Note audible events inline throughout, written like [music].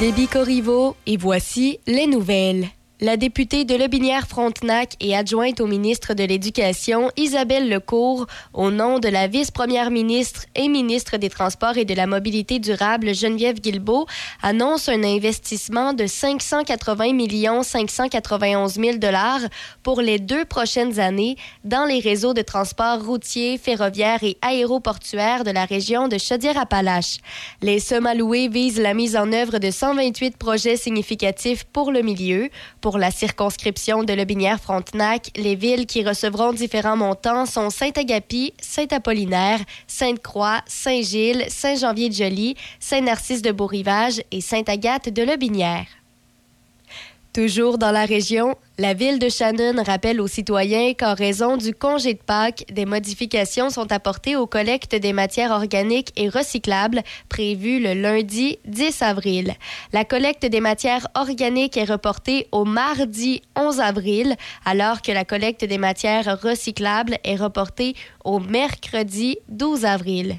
Déby Corriveau et voici les nouvelles. La députée de Lobinière-Frontenac et adjointe au ministre de l'Éducation, Isabelle Lecourt, au nom de la vice-première ministre et ministre des Transports et de la Mobilité durable, Geneviève Guilbeault, annonce un investissement de 580 591 000 dollars pour les deux prochaines années dans les réseaux de transport routier, ferroviaire et aéroportuaire de la région de Chaudière-Appalaches. Les sommes allouées visent la mise en œuvre de 128 projets significatifs pour le milieu, pour la circonscription de Lobinière-Frontenac, les villes qui recevront différents montants sont Saint-Agapi, Saint-Apollinaire, Sainte-Croix, Saint-Gilles, Saint-Janvier-de-Joly, Saint-Narcisse-de-Beaurivage et Sainte-Agathe de Lobinière. Toujours dans la région, la ville de Shannon rappelle aux citoyens qu'en raison du congé de Pâques, des modifications sont apportées aux collectes des matières organiques et recyclables prévues le lundi 10 avril. La collecte des matières organiques est reportée au mardi 11 avril, alors que la collecte des matières recyclables est reportée au mercredi 12 avril.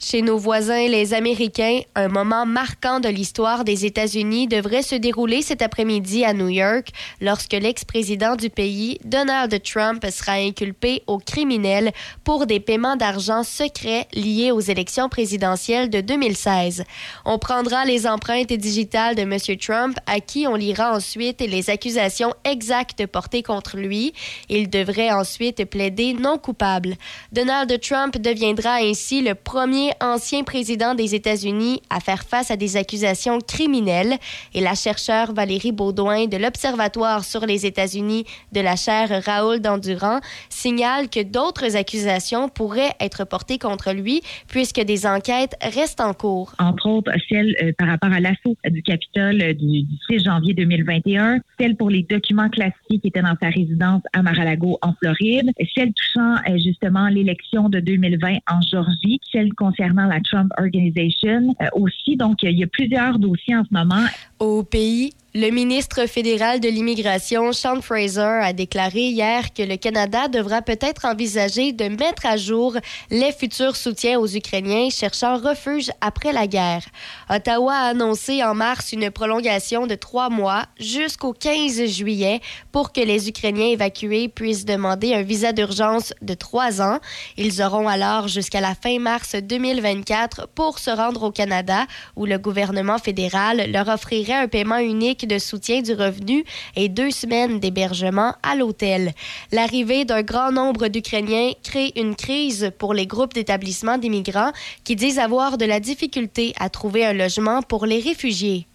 Chez nos voisins, les Américains, un moment marquant de l'histoire des États-Unis devrait se dérouler cet après-midi à New York lorsque l'ex-président du pays, Donald Trump, sera inculpé au criminel pour des paiements d'argent secrets liés aux élections présidentielles de 2016. On prendra les empreintes digitales de M. Trump, à qui on lira ensuite les accusations exactes portées contre lui. Il devrait ensuite plaider non coupable. Donald Trump deviendra ainsi le premier ancien président des États-Unis à faire face à des accusations criminelles et la chercheure Valérie Baudouin de l'Observatoire sur les États-Unis de la chaire Raoul Dandurand signale que d'autres accusations pourraient être portées contre lui puisque des enquêtes restent en cours. Entre autres, celle euh, par rapport à l'assaut du Capitole euh, du, du 6 janvier 2021, celle pour les documents classiques qui étaient dans sa résidence à Mar-a-Lago en Floride, celle touchant euh, justement l'élection de 2020 en Georgie, celle concernant la Trump Organization aussi. Donc, il y a plusieurs dossiers en ce moment. Au pays, le ministre fédéral de l'immigration, Sean Fraser, a déclaré hier que le Canada devra peut-être envisager de mettre à jour les futurs soutiens aux Ukrainiens cherchant refuge après la guerre. Ottawa a annoncé en mars une prolongation de trois mois jusqu'au 15 juillet pour que les Ukrainiens évacués puissent demander un visa d'urgence de trois ans. Ils auront alors jusqu'à la fin mars 2024 pour se rendre au Canada où le gouvernement fédéral leur offrirait un paiement unique de soutien du revenu et deux semaines d'hébergement à l'hôtel. L'arrivée d'un grand nombre d'Ukrainiens crée une crise pour les groupes d'établissements d'immigrants qui disent avoir de la difficulté à trouver un logement pour les réfugiés.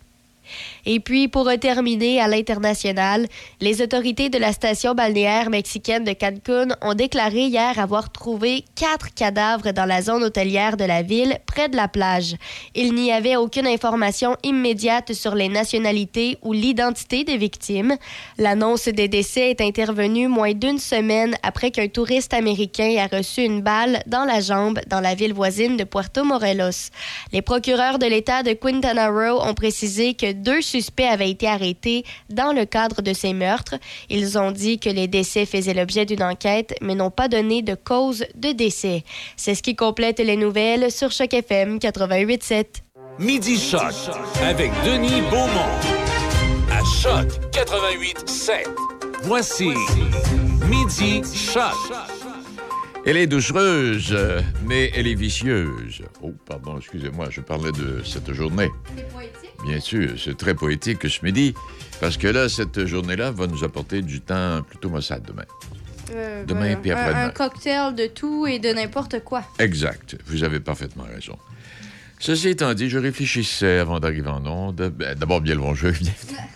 Et puis, pour terminer à l'international, les autorités de la station balnéaire mexicaine de Cancun ont déclaré hier avoir trouvé quatre cadavres dans la zone hôtelière de la ville, près de la plage. Il n'y avait aucune information immédiate sur les nationalités ou l'identité des victimes. L'annonce des décès est intervenue moins d'une semaine après qu'un touriste américain a reçu une balle dans la jambe dans la ville voisine de Puerto Morelos. Les procureurs de l'État de Quintana Roo ont précisé que deux suspects avaient été arrêtés dans le cadre de ces meurtres. Ils ont dit que les décès faisaient l'objet d'une enquête, mais n'ont pas donné de cause de décès. C'est ce qui complète les nouvelles sur Choc FM 88.7. Midi Choc avec Denis Beaumont. À Choc 88.7. Voici Midi Choc. Elle est doucereuse, mais elle est vicieuse. Oh, pardon, excusez-moi, je parlais de cette journée. Bien sûr, c'est très poétique ce midi, parce que là, cette journée-là va nous apporter du temps plutôt maussade demain. Euh, Demain voilà. puis Un- après-demain. Un, cocktail de tout et de n'importe quoi. Exact, vous avez parfaitement raison. Ceci étant dit, je réfléchissais avant d'arriver en onde. Ben, D'abord, bien le bonjour. bienvenue. [laughs]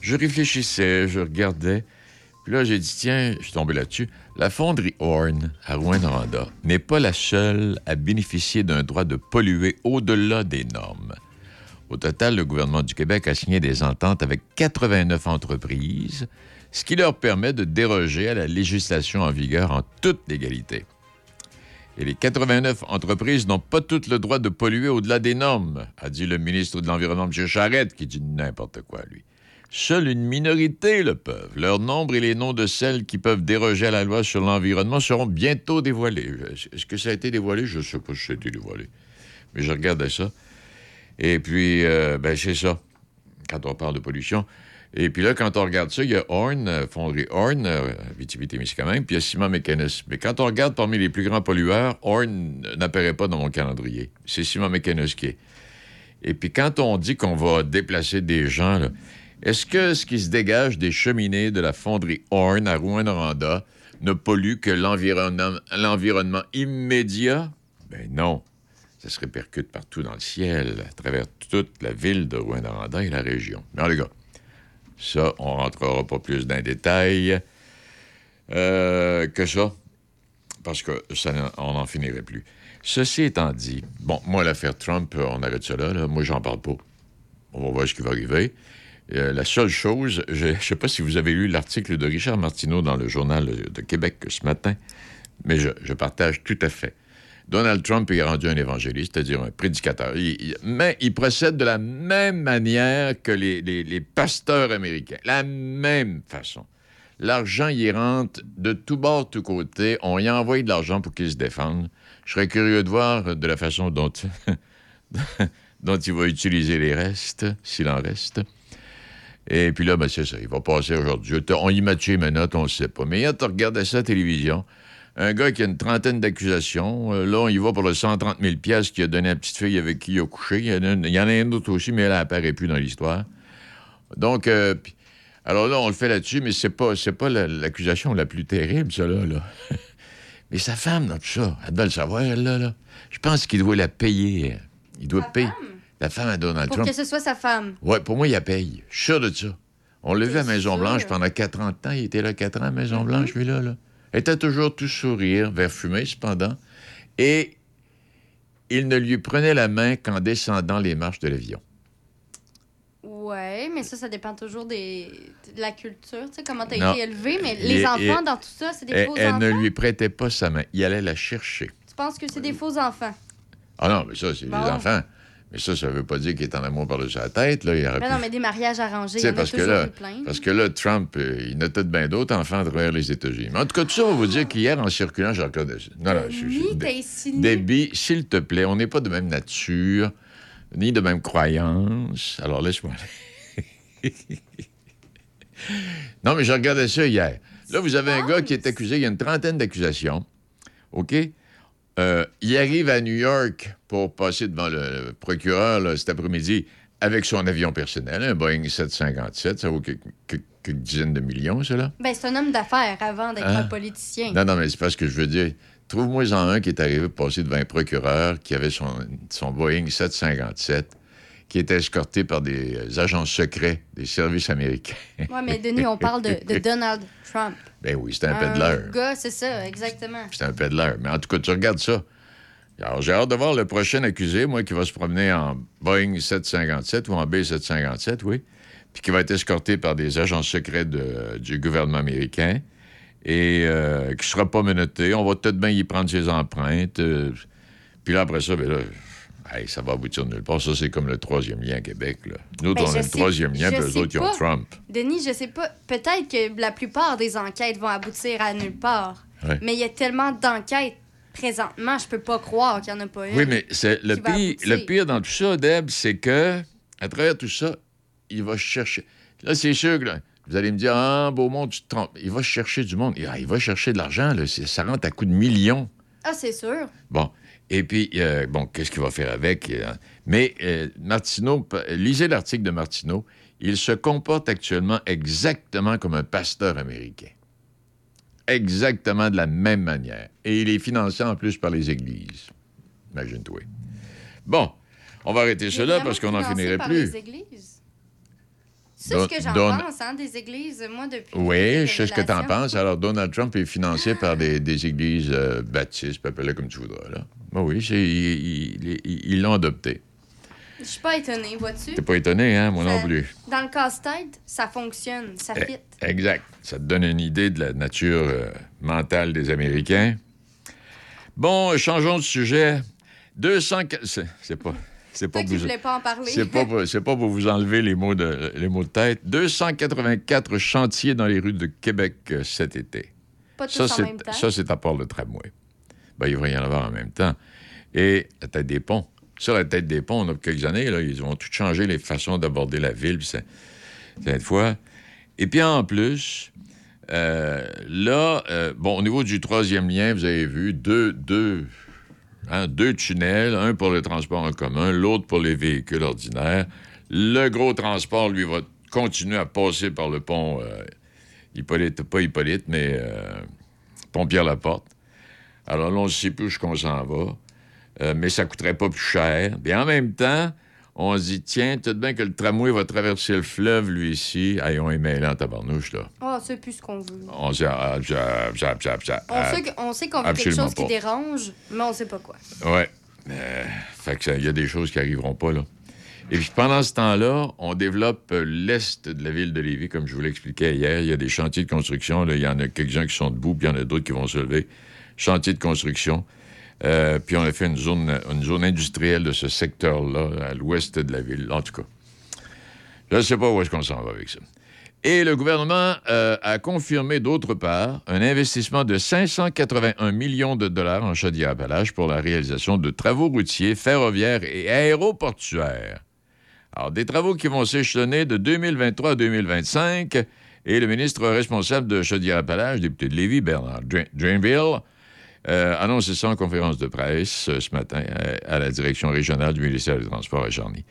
Je réfléchissais, je regardais. Là, j'ai dit, tiens, je suis tombé là-dessus. La fonderie Horn à Rouen-Noranda n'est pas la seule à bénéficier d'un droit de polluer au-delà des normes. Au total, le gouvernement du Québec a signé des ententes avec 89 entreprises, ce qui leur permet de déroger à la législation en vigueur en toute légalité. Et les 89 entreprises n'ont pas toutes le droit de polluer au-delà des normes, a dit le ministre de l'Environnement, M. Charette, qui dit n'importe quoi, lui. Seule une minorité le peuvent. Leur nombre et les noms de celles qui peuvent déroger à la loi sur l'environnement seront bientôt dévoilés. Est-ce que ça a été dévoilé? Je ne sais pas si ça a été dévoilé. Mais je regardais ça. Et puis, euh, ben, c'est ça, quand on parle de pollution. Et puis là, quand on regarde ça, il y a Horn, euh, fonderie Horn, euh, Vitivitémiscamingue, puis il y a Simon Mécanus. Mais quand on regarde parmi les plus grands pollueurs, Horn n'apparaît pas dans mon calendrier. C'est Simon Mécanus qui est. Et puis quand on dit qu'on va déplacer des gens, là, est-ce que ce qui se dégage des cheminées de la fonderie Horn à Rouen-Noranda ne pollue que l'environnement, immédiat? Ben non. Ça se répercute partout dans le ciel, à travers toute la ville de Rouen-Noranda et la région. Mais les gars, ça, on rentrera pas plus dans les détails euh, que ça, parce que ça, n'en- finirait plus. Ceci étant dit, bon, moi, l'affaire Trump, euh, on arrête là, là. Moi, j'en parle pas. On va voir ce qui va arriver. Euh, la seule chose, je ne sais pas si vous avez lu l'article de Richard Martineau dans le journal de Québec ce matin, mais je, partage tout à fait. Donald Trump est rendu un évangéliste, c'est-à-dire un prédicateur. Mais il procède de la même manière que les, pasteurs américains. La même façon. L'argent y rentre de tout bord, tout côté. On y envoie de l'argent pour qu'il se défende. Je serais curieux de voir de la façon dont, [laughs] dont il va utiliser les restes, s'il en reste. Et puis là, ben, c'est ça. Il va passer aujourd'hui. On y matche mes notes, on ne sait pas. Mais hier, tu regardais ça à la télévision. Un gars qui a une trentaine d'accusations. euh, là, on y va pour le 130 000 piastres qu'il a donné à la petite fille avec qui il a couché. Il y en a, une- il y en a un autre aussi, mais elle n'apparaît plus dans l'histoire. Donc, euh, alors là, on le fait là-dessus, mais c'est pas, c'est pas la- l'accusation la plus terrible, ça, là. là. [laughs] mais sa femme, dans tout ça, elle doit le savoir, elle, là. là. Je pense qu'il doit la payer. Il doit payer. La femme à Donald Pour Trump. que ce soit sa femme. Oui, pour moi, il la paye. Je suis sûr de ça. On l'a vu à Maison-Blanche pendant 40 ans. Il était là 4 ans à Maison-Blanche, lui, là, là. Il était toujours tout sourire, vers fumé, cependant. Et il ne lui prenait la main qu'en descendant les marches de l'avion. Ouais, mais ça, ça dépend toujours des... de la culture, tu sais, comment t'as Non. été élevé. Mais les et- enfants, dans tout ça, c'est des Elle, faux elle enfants? ne lui prêtait pas sa main. Il allait la chercher. Tu penses que c'est des faux enfants? Ah non, mais ça, c'est Bon. les enfants. Mais ça, ça veut pas dire qu'il est en amour par-dessus la tête. Là. Il aurait Mais pu- non, mais des mariages arrangés, il y en a parce que toujours là, plein. parce que là, Trump, euh, il notait bien d'autres enfants à travers les États-Unis. Mais en tout cas, tout ça, on va vous dire qu'hier, en circulant, ça. Non, non, je insinué. Déby, s'il te plaît, on n'est pas de même nature, ni de même croyance. Alors, laisse-moi aller. [laughs] non, mais je regardais ça hier. Là, vous avez un gars qui est accusé, il y a une trentaine d'accusations. OK? Euh, il arrive à New York pour passer devant le, procureur là, cet après-midi avec son avion personnel, un Boeing 757. Ça vaut quelques, quelques- quelques dizaines de millions, cela? Ben, c'est un homme d'affaires avant d'être Hein? un politicien. Non, non, mais c'est pas ce que je veux dire. Trouve-moi en un qui est arrivé pour passer devant un procureur qui avait son, son Boeing 757, qui était escorté par des agents secrets des services américains. Ouais, mais Denis, on parle de, de [laughs] Donald Trump. Ben oui, c'était un pédaleur. gars, c'est ça, exactement. C'était un pédaleur. Mais en tout cas, tu regardes ça. Alors, j'ai hâte de voir le prochain accusé, moi, qui va se promener en Boeing 757 ou en B757, oui, puis qui va être escorté par des agents secrets de- du gouvernement américain et euh, qui ne sera pas menotté. On va peut-être bien y prendre ses empreintes. euh, puis là, après ça, ben là, hey, ça va aboutir nulle part. Ça, c'est comme le troisième lien à Québec. Là. Nous, Ben, on a le troisième lien, puis eux autres, ils ont. Trump. Denis, je sais pas. Peut-être que la plupart des enquêtes vont aboutir à nulle part. Ouais. Mais il y a tellement d'enquêtes présentement, je peux pas croire qu'il y en a pas une. Oui, mais c'est le pire, aboutir. le pire dans tout ça, Deb, c'est que, à travers tout ça, il va chercher. Là, c'est sûr que là, vous allez me dire, ah, Beaumont, tu te trompes. Il va chercher du monde. Ah, il va chercher de l'argent, Ça rentre à coups de millions. Ah, c'est sûr. Bon. Et puis, euh, bon, qu'est-ce qu'il va faire avec? euh, Mais euh, Martineau, lisez l'article de Martineau. Il se comporte actuellement exactement comme un pasteur américain. Exactement de la même manière. Et il est financé en plus par les églises. Imagine-toi. Bon, on va arrêter cela parce qu'on n'en finirait par plus. les églises. C'est ce que j'en Don- pense, hein, des églises, moi, depuis. Oui, je sais ce que tu en penses. Alors, Donald Trump est financé par des, des églises euh, baptistes, appelle-le comme tu voudras. Là. Ben oui, c'est- ils ils- ils- ils l'ont adopté. Je suis pas étonnée, vois-tu? T'es pas étonné, hein? Moi Ça- non plus. Dans le casse-tête, ça fonctionne, ça Eh, fit. Exact. Ça te donne une idée de la nature euh, mentale des Américains. Bon, changeons de sujet. 200... C'est c'est pas... C'est pas, vous- voulais pas en parler. c'est pas, pas pour vous enlever les mots, de, les mots de tête. 284 chantiers dans les rues de Québec euh, cet été. Pas tous Ça, en c'est, même temps? ça, c'est à part le tramway. Ben, il va y en avoir en même temps. Et la tête des ponts, Sur la tête des ponts, on a quelques années, là, ils ont tout changé les façons d'aborder la ville, cette fois. Et puis en plus, euh, là, euh, bon, au niveau du troisième lien, vous avez vu deux, deux, hein, deux tunnels, un pour le transport en commun, l'autre pour les véhicules ordinaires. Le gros transport, lui, va continuer à passer par le pont euh, Hippolyte, pas Hippolyte, mais euh, pont Pierre-Laporte. Alors là, on ne sait plus où s'en va, euh, mais ça coûterait pas plus cher. Et en même temps, on se dit, tiens, tout de bien que le tramway va traverser le fleuve, lui, ici. Hey, on est mêlé en tabarnouche, là. Oh, c'est plus ce qu'on veut. On se dit, ah, zap, zap, zap, On ah, sait, sait qu'on veut quelque chose qui dérange, mais on sait pas quoi. Ouais. Euh, fait que il y a des choses qui arriveront pas, là. Et puis pendant ce temps-là, on développe euh, l'est de la ville de Lévis, comme je vous l'expliquais hier. Il y a des chantiers de construction. là. Il y en a quelques-uns qui sont debout, puis il y en a d'autres qui vont se lever. Chantiers de construction. Euh, puis on a fait une zone, une zone industrielle de ce secteur-là, à l'ouest de la ville, en tout cas. Je ne sais pas où est-ce qu'on s'en va avec ça. Et le gouvernement euh, a confirmé, d'autre part, un investissement de 581 millions de dollars en Chaudière-Appalaches pour la réalisation de travaux routiers, ferroviaires et aéroportuaires. Alors, des travaux qui vont s'échelonner de 2023 à 2025. Et le ministre responsable de Chaudière-Appalaches, député de Lévis, Bernard Dra- Drainville, euh, annonce ça en conférence de presse euh, ce matin euh, à la direction régionale du ministère des Transports à Charny.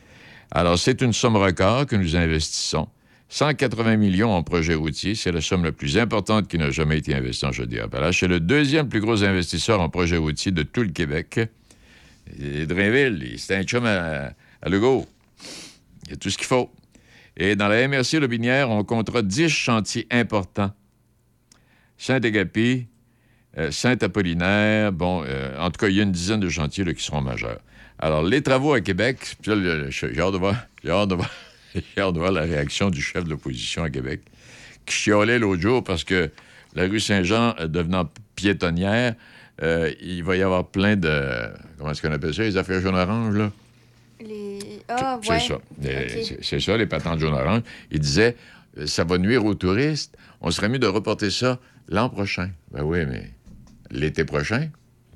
Alors, c'est une somme record que nous investissons. 180 millions en projet routier, c'est la somme la plus importante qui n'a jamais été investie en Chaudière-Appalaches. C'est le deuxième plus gros investisseur en projet routier de tout le Québec. Drainville, il- c'est un chum à, à Legault. Il y a tout ce qu'il faut. Et dans la MRC Lobinière, on comptera 10 chantiers importants. Saint-Agapi, euh, Saint-Apollinaire, bon, euh, en tout cas, il y a une dizaine de chantiers là, qui seront majeurs. Alors, les travaux à Québec, j'ai hâte de voir, j'ai hâte de voir, [laughs] j'ai hâte de voir la réaction du chef de l'opposition à Québec, qui chiolait l'autre jour parce que la rue Saint-Jean euh, devenant piétonnière, euh, il va y avoir plein de, comment est-ce qu'on appelle ça, les affaires jaune-orange, là? Les... Ah, C'est ouais. ça. C'est- ça, les patentes jaune-orange. Il disait, ça va nuire aux touristes. On serait mieux de reporter ça l'an prochain. Ben oui, mais l'été prochain,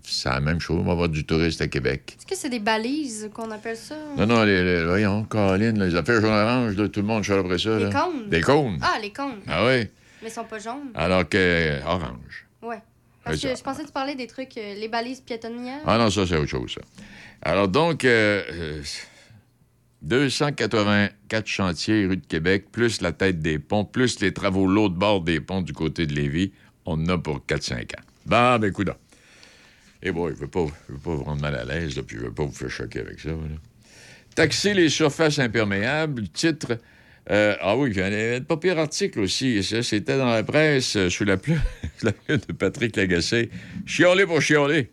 c'est la même chose. On va avoir du touriste à Québec. Est-ce que c'est des balises qu'on appelle ça? Non, non, les, les- voyons, Colin, les affaires jaune-orange, là, tout le monde chiale après ça. Des cônes? Des cônes. Ah, les cônes. Ah oui. Mais ils sont pas jaunes. Alors que euh, orange. Ouais. Parce que je pensais que tu parlais des trucs, euh, les balises piétonnières. Ah non, ça, c'est autre chose, ça. Alors donc, euh, euh, 284 chantiers rue de Québec, plus la tête des ponts, plus les travaux l'autre bord des ponts du côté de Lévis, on en a pour 4-5 ans. Bon, ben, écoute. Et bon, je ne veux, pas- vous rendre mal à l'aise, puis je ne veux pas vous faire choquer avec ça. Taxer les surfaces imperméables, titre. euh, ah oui, a un pas pire article aussi. C'était dans la presse, euh, [laughs] sous la plume de Patrick Lagacé. Chialer pour chialer.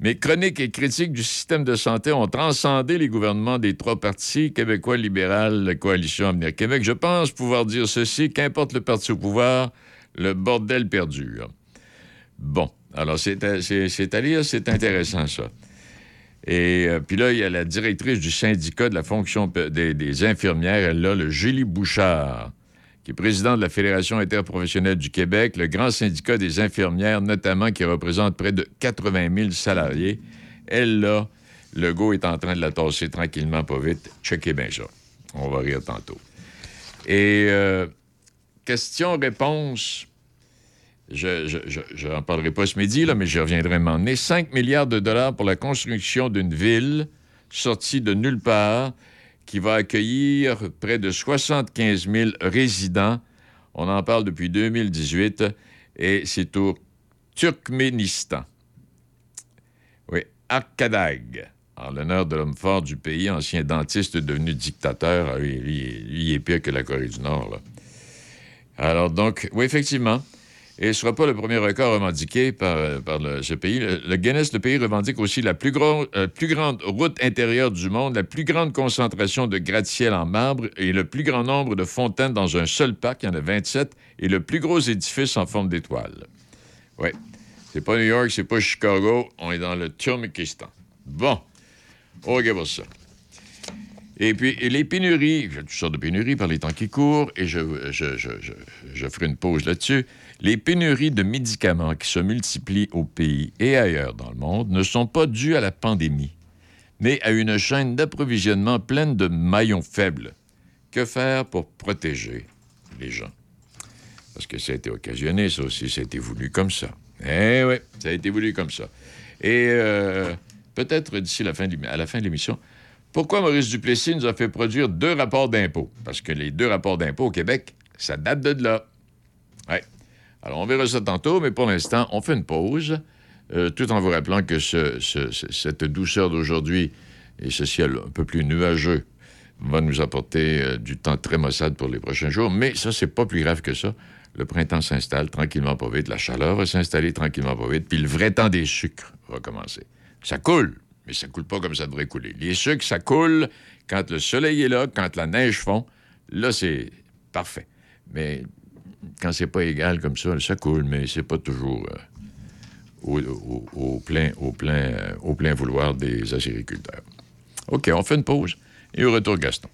Mes chroniques et critiques du système de santé ont transcendé les gouvernements des trois partis, québécois, libéral, la coalition Avenir Québec. Je pense pouvoir dire ceci, qu'importe le parti au pouvoir, le bordel perdure. Bon, alors c'est à, lire, c'est intéressant ça. Et euh, puis là, il y a la directrice du syndicat de la fonction des, infirmières, elle là, le Julie Bouchard, qui est président de la Fédération interprofessionnelle du Québec, le grand syndicat des infirmières, notamment, qui représente près de 80 000 salariés. Elle, là, le go est en train de la tasser tranquillement, pas vite. Checkez bien ça. On va rire tantôt. Et euh, question-réponse. Je, n'en parlerai pas ce midi, là, mais je reviendrai m'emmener. 5 milliards de dollars pour la construction d'une ville sortie de nulle part qui va accueillir près de 75 000 résidents. On en parle depuis 2018 et c'est au Turkménistan. Oui, Arkadag, en l'honneur de l'homme fort du pays, ancien dentiste devenu dictateur. Ah oui, lui, il est pire que la Corée du Nord. Alors donc, oui, effectivement. Et ce ne sera pas le premier record revendiqué par, euh, par le- ce pays. Le, Guinness, le pays, revendique aussi la plus, gros- euh, plus grande route intérieure du monde, la plus grande concentration de gratte-ciel en marbre et le plus grand nombre de fontaines dans un seul parc, il y en a 27, et le plus gros édifice en forme d'étoile. Oui. C'est pas New York, c'est pas Chicago, on est dans le Turkménistan. Bon. OK pour ça. Et puis, les pénuries, il y a toutes sortes de pénuries par les temps qui courent, et je, je, je, je ferai une pause là-dessus. Les pénuries de médicaments qui se multiplient au pays et ailleurs dans le monde ne sont pas dues à la pandémie, mais à une chaîne d'approvisionnement pleine de maillons faibles. Que faire pour protéger les gens? Parce que ça a été occasionné, ça aussi, ça a été voulu comme ça. Eh oui, ça a été voulu comme ça. Et euh, peut-être d'ici à la fin de l'émission, pourquoi Maurice Duplessis nous a fait produire deux rapports d'impôts? Parce que les deux rapports d'impôts au Québec, ça date de là. Ouais. Alors, on verra ça tantôt, mais pour l'instant, on fait une pause, euh, tout en vous rappelant que ce- ce- ce- cette douceur d'aujourd'hui et ce ciel un peu plus nuageux va nous apporter euh, du temps très maussade pour les prochains jours. Mais ça, c'est pas plus grave que ça. Le printemps s'installe tranquillement pas vite, la chaleur va s'installer tranquillement pas vite, puis le vrai temps des sucres va commencer. Ça coule, mais ça coule pas comme ça devrait couler. Les sucres, ça coule quand le soleil est là, quand la neige fond. Là, c'est parfait. Mais quand c'est pas égal comme ça, ça coule, mais c'est pas toujours euh, au, plein, au, plein, euh, au plein vouloir des agriculteurs. OK, on fait une pause et au retour, Gaston.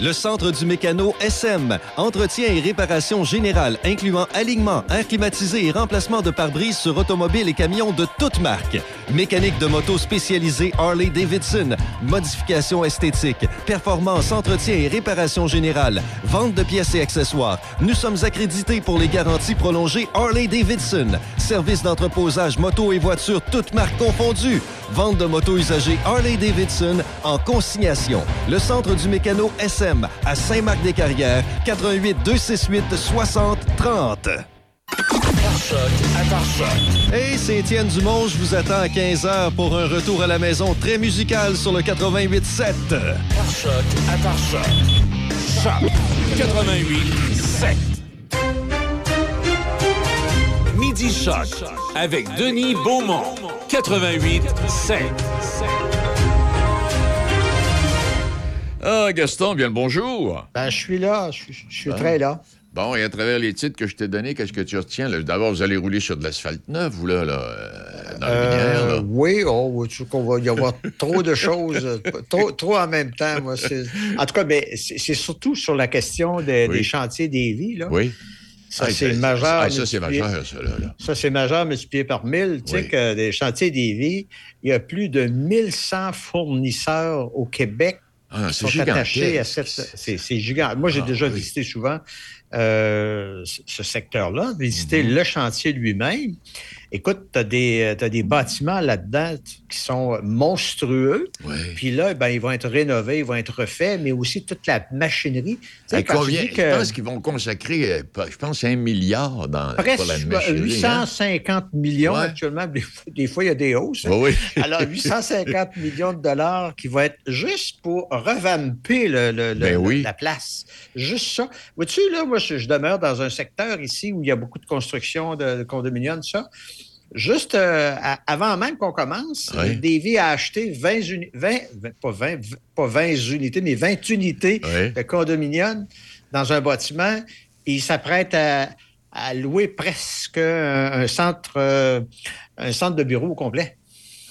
Le Centre du Mécano SM. Entretien et réparation générale, incluant alignement, air climatisé et remplacement de pare-brise sur automobiles et camions de toutes marques. Mécanique de moto spécialisée Harley-Davidson. Modification esthétique. Performance, entretien et réparation générale. Vente de pièces et accessoires. Nous sommes accrédités pour les garanties prolongées Harley-Davidson. Service d'entreposage moto et voitures toutes marques confondues. Vente de motos usagées Harley-Davidson en consignation. Le Centre du Mécano SM à Saint-Marc-des-Carrières, 88 268 60 30. Hey, c'est Étienne Dumont. Je vous attends à 15h pour un retour à la maison très musical sur le 88.7. Choc à. Choc 88 7. Midi Choc avec Denis Beaumont. 88 7. Ah, Gaston, bien le bonjour. Ben, je suis là, je suis, je suis Ben. très là. Bon, et à travers les titres que je t'ai donnés, qu'est-ce que tu retiens? D'abord, vous allez rouler sur de l'asphalte neuf, vous, là, là, euh, dans le Euh, là. oui, oh, tu qu'on va y avoir [laughs] trop de choses, trop, trop en même temps. Moi, en tout cas, ben, c'est surtout sur la question Oui. des chantiers des vies. Là. Oui. Ça, Ah, c'est majeur. Ah, ça, c'est majeur, ça, là. là. Ça, c'est majeur multiplié par 1000. Tu sais que des chantiers des vies, il y a plus de 1100 fournisseurs au Québec Ah, c'est sont attachés à gigantesque. cette. C'est c'est gigant. Moi, j'ai Ah, déjà oui. visité souvent euh, ce- secteur-là, visiter Mhm. le chantier lui-même. Écoute, tu as, des bâtiments là-dedans qui sont monstrueux. Oui. Puis là, ben, ils vont être rénovés, ils vont être refaits, mais aussi toute la machinerie. Tu combien, dis Je que pense qu'ils vont consacrer, euh, je pense, un milliard dans, presque pour la machinerie. hein? 850 millions Ouais. actuellement. Des fois, des fois, il y a des hausses. hein. Oui. [laughs] Alors, 850 [laughs] millions de dollars qui vont être juste pour revamper le- le- le- Ben oui. la place. Juste ça. Vois-tu, là, moi, je, je demeure dans un secteur ici où il y a beaucoup de construction de, de condominiums, ça. Juste euh, à- avant même qu'on commence, Oui. Davy a acheté 20, uni- 20, 20 pas, 20, pas 20 unités, mais 20 unités Oui. de condominium dans un bâtiment. Et il s'apprête à, à louer presque un, un centre, euh, un centre de bureau au complet.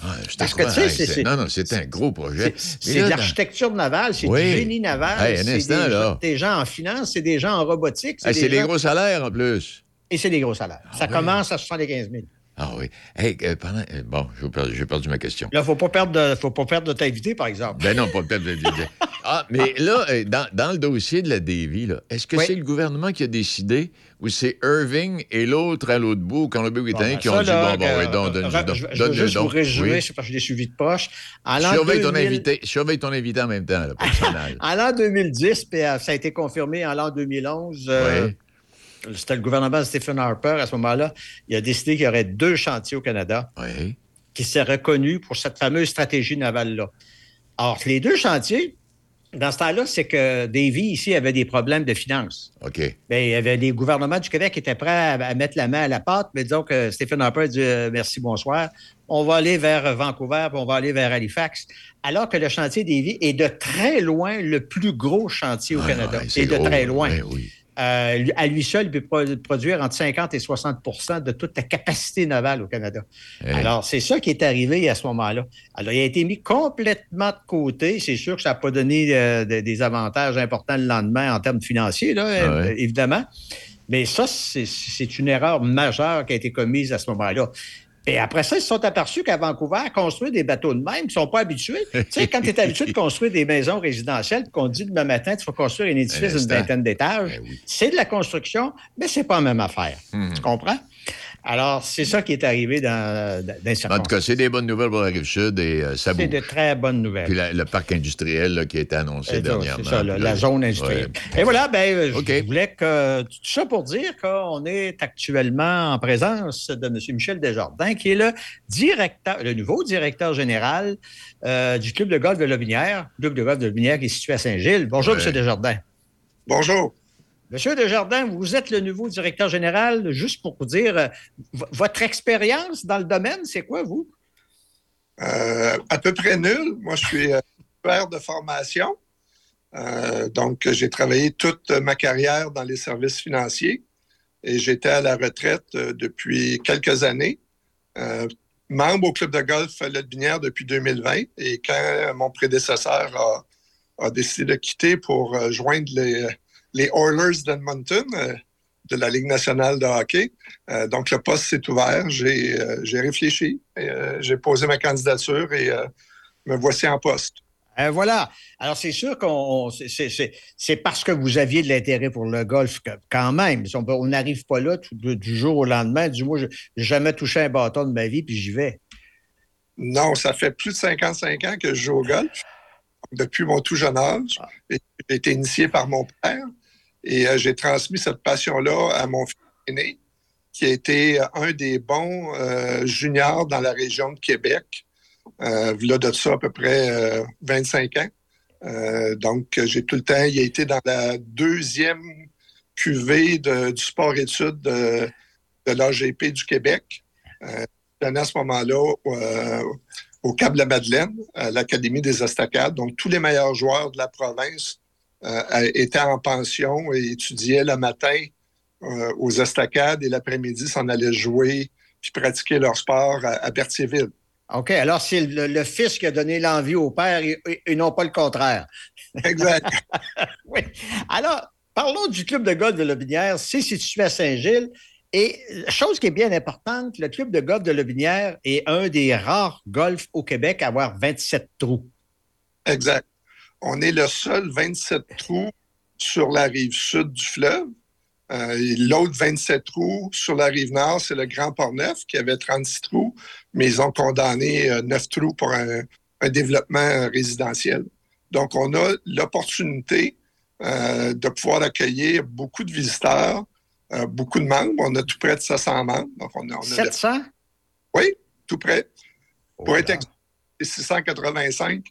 Ah, Parce que, tu sais, Hey, non, non, c'est un gros projet. C'est de l'architecture navale, c'est Oui. du génie naval, Hey, c'est des, gens- des gens en finance, c'est des gens en robotique, c'est des des gens- gros salaires, en plus. et c'est des gros salaires. ça oui. commence à 75 000. Ah oui. Hey, euh, pendant- euh, bon, j'ai perdu, ma question. Là, il ne faut pas perdre de, faut pas perdre de ta invité, par exemple. Ben non, pas peut-être. [laughs] Ah, mais là, euh, dans, dans le dossier de la là, est-ce que Oui. c'est le gouvernement qui a décidé ou c'est Irving et l'autre à l'autre bout, quand le britannique, Bon, ben, qui ont ça, dit bon, bon, oui, donne, ra- donne, je, je donne veux juste vous résumer, Oui. parce que je l'ai suivi de poche. Surveille ton 2000 invité, surveille ton invité en même temps, là, personnel. En l'an 2010, puis ça a été confirmé en l'an 2011. euh, Oui. C'était le gouvernement de Stephen Harper à ce moment-là. Il a décidé qu'il y aurait deux chantiers au Canada Oui. qui seraient reconnus pour cette fameuse stratégie navale-là. Or, les deux chantiers, dans ce temps-là, c'est que Davy, ici, avait des problèmes de finances. OK. Bien, il y avait les gouvernements du Québec qui étaient prêts à, à mettre la main à la pâte, mais disons que Stephen Harper dit euh, merci, bonsoir. On va aller vers Vancouver, puis on va aller vers Halifax. Alors que le chantier Davy est de très loin le plus gros chantier au Ah, Canada. ouais, c'est et de gros, très loin. ouais, oui. Euh, à lui seul, il peut pro- produire entre 50 et 60% de toute la capacité navale au Canada. Hey. Alors, c'est ça qui est arrivé à ce moment-là. Alors, il a été mis complètement de côté. C'est sûr que ça n'a pas donné euh, de- des avantages importants le lendemain en termes financiers, là, Ah ouais. euh, évidemment. Mais ça, c'est une erreur majeure qui a été commise à ce moment-là. Et après ça, ils se sont aperçus qu'à Vancouver, construire des bateaux de même, ils ne sont pas habitués. tu sais, quand tu es habitué de construire des maisons résidentielles, qu'on dit demain matin, tu vas construire un édifice d'une vingtaine d'étages, Ben oui. c'est de la construction, mais c'est pas la même affaire. Tu comprends? Alors, c'est ça qui est arrivé dans, dans En tout cas, c'est des bonnes nouvelles pour la Rive-Sud et euh, ça C'est bouge. de très bonnes nouvelles. Puis la- le parc industriel là, qui a été annoncé C'est ça, dernièrement. c'est ça, la, zone industrielle. ouais. Et voilà, ben, je voulais que. Tout ça pour dire qu'on est actuellement en présence de M. Michel Desjardins, qui est le directeur, le nouveau directeur général euh, du club de golf de Lobinière, club de golf de Lobinière qui est situé à Saint-Gilles. Bonjour, Ouais. M. Desjardins. Bonjour. Monsieur Desjardins, vous êtes le nouveau directeur général. Juste pour vous dire, euh, votre expérience dans le domaine, c'est quoi, vous? Euh, à peu près nul. Moi, je suis euh, père de formation. Donc, j'ai travaillé toute ma carrière dans les services financiers et j'étais à la retraite depuis quelques années. Membre au club de golf Le Binière depuis 2020 et quand mon prédécesseur a, a décidé de quitter pour joindre les, les Oilers d'Edmonton euh, de la Ligue nationale de hockey, euh, donc, le poste s'est ouvert. J'ai euh, réfléchi, euh, j'ai posé ma candidature et me voici en poste. Voilà. Alors, c'est sûr qu'on c'est- parce que vous aviez de l'intérêt pour le golf que- quand même. On n'arrive pas là tout- du, jour au lendemain. Du moins, je n'ai jamais touché un bâton de ma vie, puis j'y vais. Non, ça fait plus de 55 ans que je joue au golf, depuis mon tout jeune âge. Et J'ai été initié par mon père et euh, j'ai transmis cette passion-là à mon fils aîné, qui a été un des bons euh, juniors dans la région de Québec. Euh, là, de ça, à peu près euh, 25 ans. Euh, donc, j'ai tout le temps, il a été dans la deuxième cuvée du sport-études de, l'AGP du Québec. Euh, à ce moment-là euh, au Cap de la Madeleine, à l'Académie des Estacades. Donc, tous les meilleurs joueurs de la province euh, étaient en pension et étudiaient le matin euh, aux Estacades et l'après-midi s'en allaient jouer puis pratiquer leur sport à, à Berthierville. OK. Alors, c'est le, le fils qui a donné l'envie au père et, et- et non pas le contraire. Exact. [laughs] Oui. Alors, parlons du club de golf de Lobinière. C'est situé à Saint-Gilles. Et chose qui est bien importante, le club de golf de Lobinière est un des rares golfs au Québec à avoir 27 trous. Exact. On est le seul 27 trous sur la rive sud du fleuve. Euh, L'autre 27 trous sur la rive nord, c'est le Grand Port-Neuf qui avait 36 trous, mais ils ont condamné euh, 9 trous pour un, un développement euh, résidentiel. Donc, on a l'opportunité euh, de pouvoir accueillir beaucoup de visiteurs, euh, beaucoup de membres. On a tout près de 700 membres. Donc, on a, on a 700? oui, tout près. Oh Pour être là. exact, c'est 685.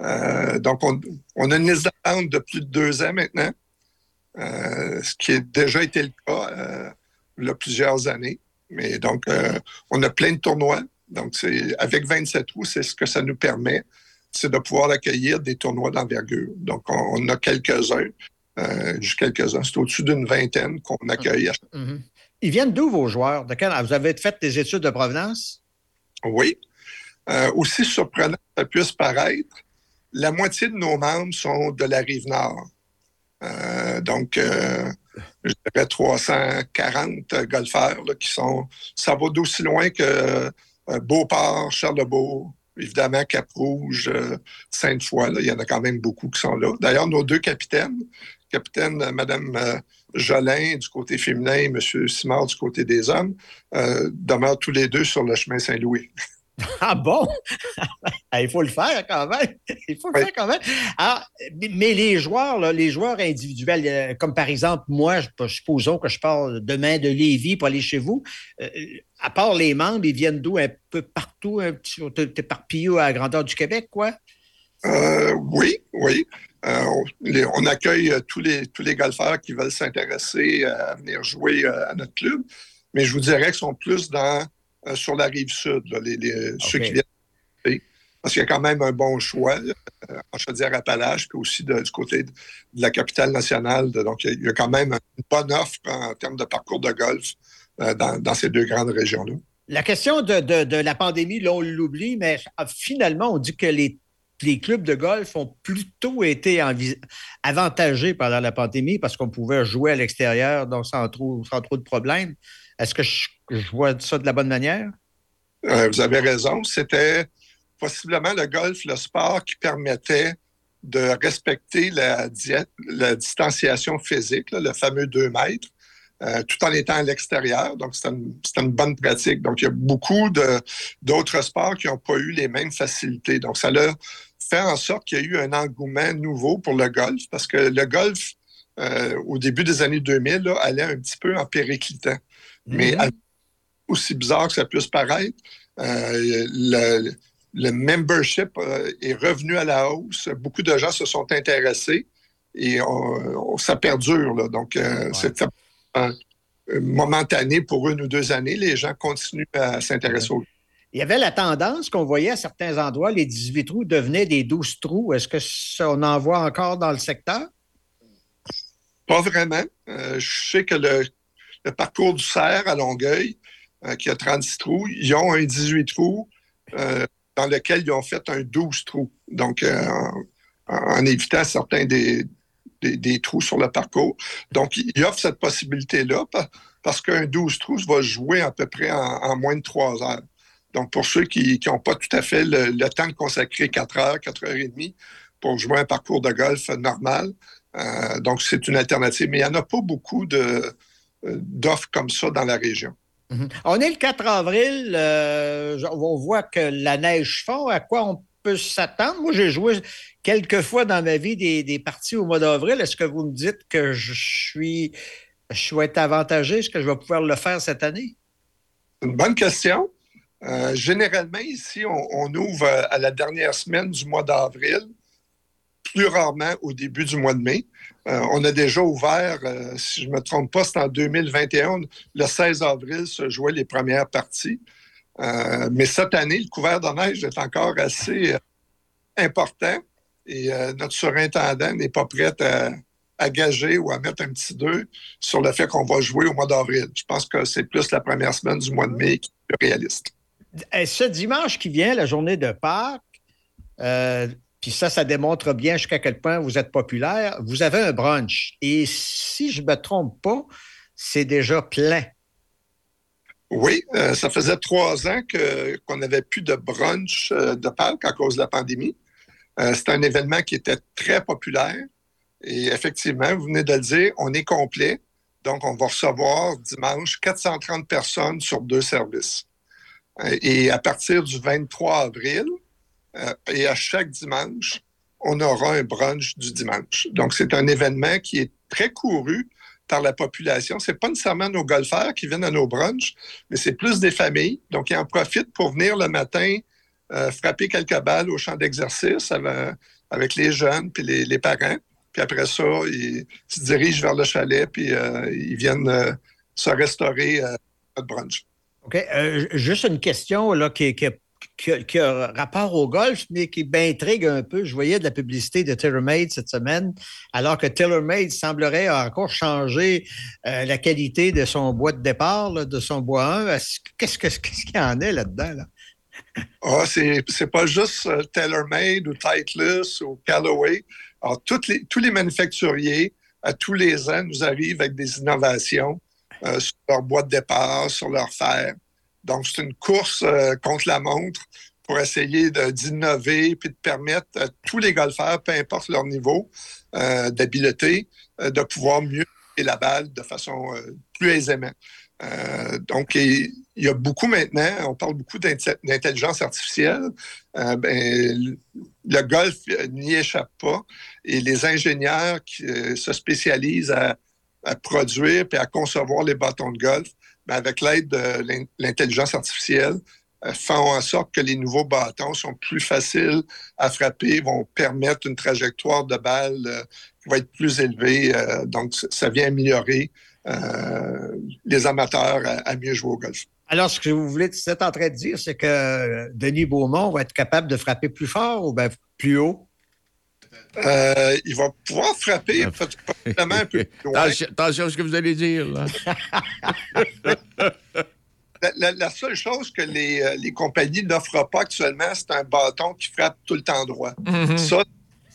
Euh, donc, on, on a une liste d'attente de plus de deux ans maintenant, euh, ce qui a déjà été le cas euh, il y a plusieurs années. Mais donc, on a plein de tournois. Donc, c'est avec 27 trous, c'est ce que ça nous permet, c'est de pouvoir accueillir des tournois d'envergure. Donc, on, on a quelques-uns, juste quelques-uns. C'est au-dessus d'une vingtaine qu'on accueille. à chaque- Mhm. Ils viennent d'où vos joueurs? De quel... Vous avez fait des études de provenance? Oui. Aussi surprenant que ça puisse paraître, la moitié de nos membres sont de la rive nord. Euh, donc, euh, je dirais 340 golfeurs qui sont. Ça va d'aussi loin que euh, Beauport, Charlebourg, évidemment Cap-Rouge, euh, Sainte-Foy. Il y en a quand même beaucoup qui sont là. D'ailleurs, nos deux capitaines, capitaine Mme Jolin du côté féminin et M. Simard du côté des hommes, demeurent tous les deux sur le chemin Saint-Louis. [laughs] [laughs] Ah bon? [laughs] Ah, Il faut le faire quand même. [laughs] Il faut le Oui. faire quand même. Alors, mais les joueurs, là, les joueurs individuels, euh, comme par exemple, moi, supposons que je pars demain de Lévis pour aller chez vous. euh, à part les membres, ils viennent d'où? Un peu partout, un petit, éparpillé à la grandeur du Québec, quoi? Euh, oui, oui. Euh, on, les- on accueille tous les, tous les golfeurs qui veulent s'intéresser à venir jouer à notre club, mais je vous dirais qu'ils sont plus dans, euh, sur la rive sud, là, les, les- ceux qui viennent. Parce qu'il y a quand même un bon choix euh, en Chaudière-Appalaches, puis aussi de- du côté de, de la capitale nationale. De- donc, il y, a, il y a quand même une bonne offre en termes de parcours de golf euh, dans, dans ces deux grandes régions-là. La question de, de- de la pandémie, là, on l'oublie, mais finalement, on dit que les, les clubs de golf ont plutôt été avantagés pendant la pandémie parce qu'on pouvait jouer à l'extérieur donc sans trop, sans trop de problèmes. Est-ce que je, vois ça de la bonne manière? Euh, vous avez raison. C'était possiblement le golf, le sport qui permettait de respecter la, la distanciation physique, le fameux 2 mètres, euh, tout en étant à l'extérieur. Donc, c'est une, bonne pratique. Donc, il y a beaucoup d'autres sports qui n'ont pas eu les mêmes facilités. Donc, ça a fait en sorte qu'il y a eu un engouement nouveau pour le golf parce que le golf, euh, au début des années 2000, là, allait un petit peu en périclitant. Mais mhm. aussi bizarre que ça puisse paraître, euh, le, le, membership euh, est revenu à la hausse. Beaucoup de gens se sont intéressés et on, ça perdure. Là. Donc, c'est momentané pour une ou deux années. Les gens continuent à s'intéresser au il y avait la tendance qu'on voyait à certains endroits, les 18 trous devenaient des 12 trous. Est-ce que ça, on en voit encore dans le secteur? Pas vraiment. Euh, je sais que le, parcours du cerf à Longueuil, euh, qui a 36 trous, ils ont un 18 trous euh, dans lequel ils ont fait un 12 trous. Donc, en, évitant certains des, des, trous sur le parcours. Donc, ils offrent cette possibilité-là parce qu'un 12 trous va jouer à peu près en, moins de trois heures. Donc, pour ceux qui n'ont pas tout à fait le, le, temps de consacrer 4 heures, 4 heures et demie pour jouer un parcours de golf normal, euh, donc, c'est une alternative. Mais il n'y en a pas beaucoup euh, d'offres comme ça dans la région. Mhm. On est le 4 avril. Euh, on voit que la neige fond. À quoi on peut s'attendre? Moi, j'ai joué quelques fois dans ma vie des, parties au mois d'avril. Est-ce que vous me dites que je suis, je vais être avantagé? Est-ce que je vais pouvoir le faire cette année? Une bonne question. généralement, ici, on, ouvre à la dernière semaine du mois d'avril plus rarement au début du mois de mai. Euh, on a déjà ouvert, euh, si je ne me trompe pas, c'est en 2021, le 16 avril se jouaient les premières parties. Euh, mais cette année, le couvert de neige est encore assez important et notre surintendant n'est pas prêt à, gager ou à mettre un petit 2 sur le fait qu'on va jouer au mois d'avril. Je pense que c'est plus la première semaine du mois de mai qui est réaliste. Ce dimanche qui vient, la journée de Pâques, puis ça, ça démontre bien jusqu'à quel point vous êtes populaire. Vous avez un brunch. Et si je ne me trompe pas, c'est déjà plein. Oui, euh, ça faisait trois ans qu'on n'avait plus de brunch euh, de Pâques à cause de la pandémie. Euh, c'est un événement qui était très populaire. Et effectivement, vous venez de le dire, on est complet. Donc, on va recevoir dimanche 430 personnes sur deux services. Et à partir du 23 avril, et à chaque dimanche, on aura un brunch du dimanche. Donc, c'est un événement qui est très couru par la population. Ce n'est pas nécessairement nos golfeurs qui viennent à nos brunchs, mais c'est plus des familles. Donc, ils en profitent pour venir le matin euh, frapper quelques balles au champ d'exercice avec, les jeunes puis les, parents. Puis après ça, ils se dirigent vers le chalet puis euh, ils viennent se restaurer à notre brunch. OK. juste une question là, qui, qui est qui a, rapport au golf, mais qui m'intrigue un peu. Je voyais de la publicité de TaylorMade cette semaine, alors que TaylorMade semblerait encore changer euh, la qualité de son bois de départ, de son bois 1. Qu'est-ce qu'il y en a là-dedans? Là? Ah, c'est pas juste euh, TaylorMade ou Titleist ou Callaway. Alors, les, tous les manufacturiers, à tous les ans, nous arrivent avec des innovations euh, sur leur bois de départ, sur leur fer. Donc, c'est une course euh, contre la montre pour essayer d'innover puis de permettre à tous les golfeurs, peu importe leur niveau euh, d'habileté, euh, de pouvoir mieux la balle de façon plus aisément. donc, il y a beaucoup maintenant, on parle beaucoup d'intelligence artificielle. Ben, le golf n'y échappe pas et les ingénieurs qui se spécialisent à, à produire et à concevoir les bâtons de golf ben, avec l'aide de l'intelligence artificielle, euh, font en sorte que les nouveaux bâtons sont plus faciles à frapper, vont permettre une trajectoire de balle euh, qui va être plus élevée. Euh, donc, ça vient améliorer les amateurs à, mieux jouer au golf. Alors, ce que vous voulez être en train de dire, c'est que Denis Beaumont va être capable de frapper plus fort ou bien plus haut? Euh, il va pouvoir frapper ah. probablement un peu plus loin. Attention à ce que vous allez dire. [laughs] La, seule chose que les, euh, les compagnies n'offrent pas actuellement, c'est un bâton qui frappe tout le temps droit. Mm-hmm. Ça,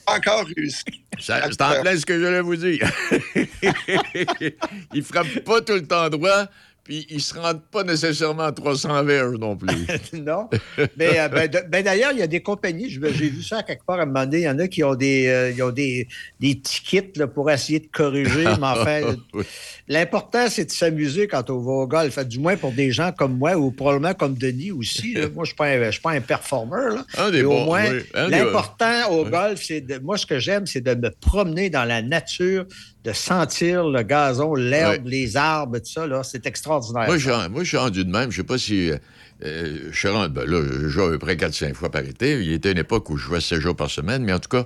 encore réussi. C'est en plein ce que je voulais vous dire. [laughs] il frappe pas tout le temps droit, Puis ils se rendent pas nécessairement à 300 verges non plus. [laughs] non. Mais euh, ben, ben, d'ailleurs, il y a des compagnies, j'ai vu ça quelque part à un moment donné, il y en a qui ont des, euh, ils ont des, des tickets là, pour essayer de corriger. [laughs] mais enfin, Oui. l'important, c'est de s'amuser quand on va au golf. Du moins pour des gens comme moi ou probablement comme Denis aussi. là. [laughs] Moi, je ne suis pas un- performeur. là. Un des Mais au bons, moins, oui. L'important au golf, c'est de. Moi, ce que j'aime, c'est de me promener dans la nature, de sentir le gazon, l'herbe, les arbres, tout ça. là. C'est extraordinaire. Moi, je suis- rendu de même. Je sais pas si. euh, euh, je suis rendu. Ben là, je joue à peu près 4-5 fois par été. Il y était une époque où je jouais 7 jours par semaine, mais en tout cas.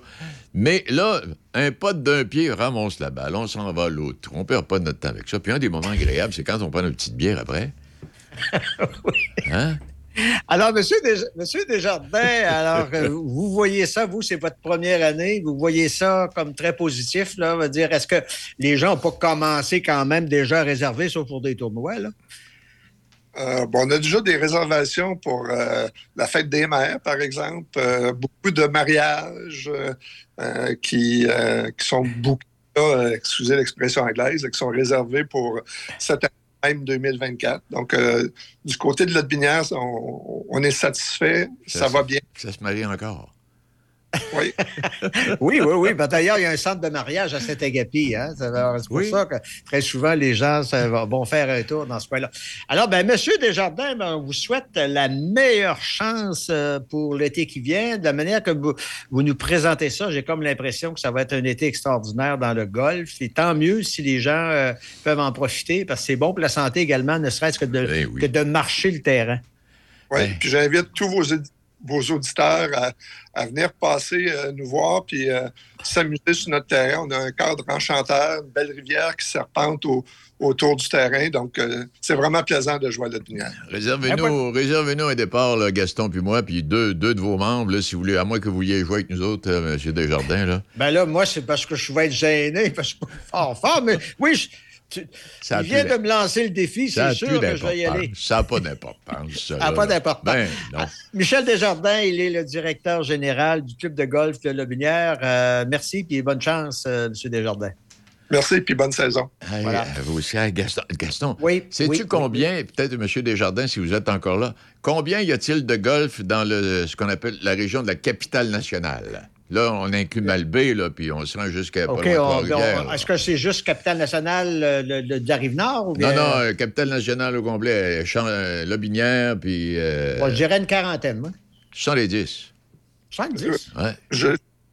Mais là, un pote d'un pied ramasse la balle, on s'en va à l'autre. On perd pas notre temps avec ça. Puis un des moments agréables, c'est quand on prend une petite bière après. [laughs] Hein? [laughs] Alors, Monsieur, Des- Monsieur Desjardins, alors, euh, vous voyez ça, vous, c'est votre première année, vous voyez ça comme très positif, là, veut dire, est-ce que les gens n'ont pas commencé quand même déjà à réserver, sauf pour des tournois, là? Euh, bon, on a déjà des réservations pour euh, la fête des mères, par exemple. Beaucoup de mariages qui, qui sont beaucoup, excusez l'expression anglaise, qui sont réservés pour cette année même 2024. Donc, euh, du côté de la Binière, on, on est satisfait. Ça, va bien. Ça se marie encore. Oui. [laughs] Oui, oui, oui. Ben, D'ailleurs, il y a un centre de mariage à Saint-Agapi. Hein? C'est pour Oui. ça que très souvent, les gens vont faire un tour dans ce coin-là. Alors, ben, Monsieur Desjardins, ben, on vous souhaite la meilleure chance euh, pour l'été qui vient. De la manière que vous, vous nous présentez ça, j'ai comme l'impression que ça va être un été extraordinaire dans le golf. Et tant mieux si les gens euh, peuvent en profiter, parce que c'est bon pour la santé également, ne serait-ce que de, Eh oui. que de marcher le terrain. Oui, Ouais. puis j'invite tous vos, audi- vos auditeurs à, à venir passer euh, nous voir puis euh, s'amuser sur notre terrain. On a un cadre enchanteur, une belle rivière qui serpente au- autour du terrain. Donc, euh, c'est vraiment plaisant de jouer à la lumière. Réservez-nous réservez-nous un départ, là, Gaston puis moi, puis deux, deux de vos membres, là, si vous voulez, à moins que vous vouliez jouer avec nous autres, euh, M. Desjardins. Là. Ben là, moi, c'est parce que je vais être gêné, parce que je suis pas fort, fort, mais oui, je- tu- Ça il vient de me lancer le défi, c'est sûr que je vais y aller. Ça n'a pas d'importance. Ça n'a [laughs] là, pas d'importance. Ben, non. Michel Desjardins, il est le directeur général du club de golf de Lobinière. Euh, merci et bonne chance, euh, M. Desjardins. Merci, puis bonne saison. Hey, Voilà. euh, vous aussi, Gaston, Gaston Oui. sais-tu oui, oui, combien, peut-être M. Desjardins, si vous êtes encore là, combien y a-t-il de golf dans le, ce qu'on appelle la région de la capitale nationale? Là, on inclut Malbé, là, puis on se rend jusqu'à OK, est-ce que c'est juste capitale nationale euh, de, la Rive-Nord? Non, non, euh, capitale nationale au complet, euh, Champ- euh, Lobinière, puis euh, Moi, je dirais une quarantaine, moi. 70. 70? Ouais. Je,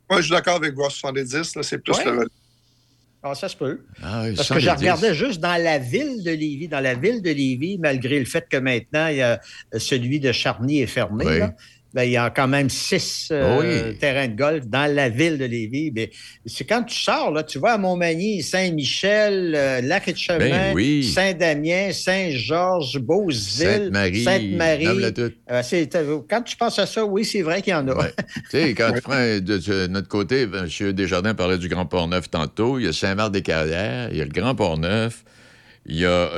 moi, je suis d'accord avec vous. 70, là, c'est plus Ouais. le. Ah, ça se peut. Ah, oui, Parce que je 70. regardais juste dans la ville de Lévis, dans la ville de Lévis, malgré le fait que maintenant, il y a celui de Charny est fermé, Oui. là, ben, il y a quand même six euh, Oui. terrains de golf dans la ville de Lévis. Mais c'est quand tu sors, là, tu vas à Montmagny, Saint-Michel, euh, Lac-et-Chemin, Ben oui. Saint-Damien, Saint-Georges, Beauzile, Sainte-Marie. Sainte-Marie. Euh, c'est- quand tu penses à ça, oui, c'est vrai qu'il y en a. Ouais. tu sais, quand tu prends de, de notre côté, ben, M. Desjardins parlait du Grand Port-Neuf tantôt. Il y a Saint-Marc-des-Carrières, il y a le Grand Port-Neuf, il y a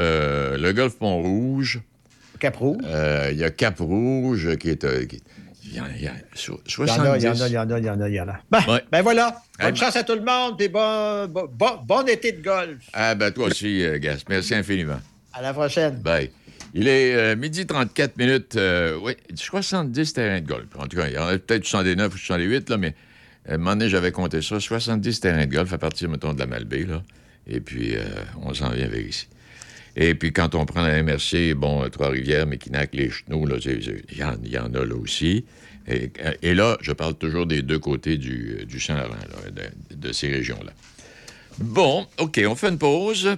le Golfe Pont-Rouge, Cap-Roux. euh, il y a Cap-Rouge qui est. qui- il y en a Il y en a, il y en 70. a, il y en a, il y en a, il y en a. Ben, Ouais. ben voilà. Bonne Eh ben- chance à tout le monde et bon, bon, bon- bon été de golf. Ah, ben toi aussi, euh, Gas. Merci infiniment. À la prochaine. Bye. Il est euh, midi 34 minutes. euh, oui, 70 terrains de golf. En tout cas, il y en a peut-être 69 ou 68, là, mais à un moment donné, j'avais compté ça. 70 terrains de golf à partir, mettons, de la Malbaie, là. Et puis, on s'en vient vers ici. Et puis, quand on prend la MRC, bon, Trois-Rivières, Méquinac, les Chenaux, il y, y en a là aussi. Et, là, je parle toujours des deux côtés du, du Saint-Laurent, de ces régions-là. Bon, OK, on fait une pause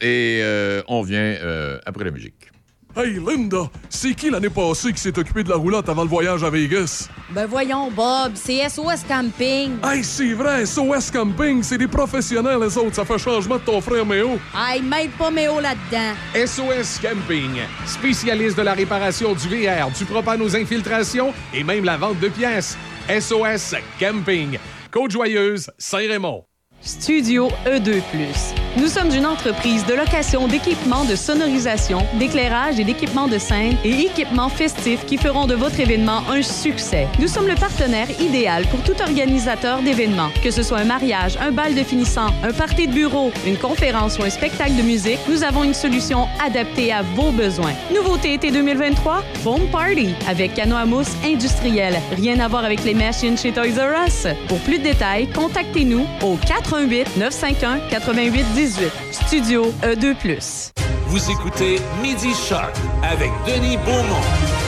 et euh, on vient euh, après la musique. Hey, Linda, c'est qui l'année passée qui s'est occupé de la roulotte avant le voyage à Vegas? Ben voyons, Bob, c'est SOS Camping. Hey, c'est vrai, SOS Camping, c'est des professionnels, les autres. Ça fait changement de ton frère Méo. Hey, mêle pas Méo là-dedans. SOS Camping, spécialiste de la réparation du VR, du propane aux infiltrations et même la vente de pièces. SOS Camping, Côte-Joyeuse, Saint-Raymond. Studio E2+. Nous sommes une entreprise de location d'équipements de sonorisation, d'éclairage et d'équipements de scène et équipements festifs qui feront de votre événement un succès. Nous sommes le partenaire idéal pour tout organisateur d'événements, que ce soit un mariage, un bal de finissant, un party de bureau, une conférence ou un spectacle de musique. Nous avons une solution adaptée à vos besoins. Nouveauté été 2023, Foam Party avec canot à mousse industriel. Rien à voir avec les machines chez Toys R Us. Pour plus de détails, contactez-nous au 418 951 8810 18. Studio E2+. Vous écoutez Midi Shark avec Denis Beaumont.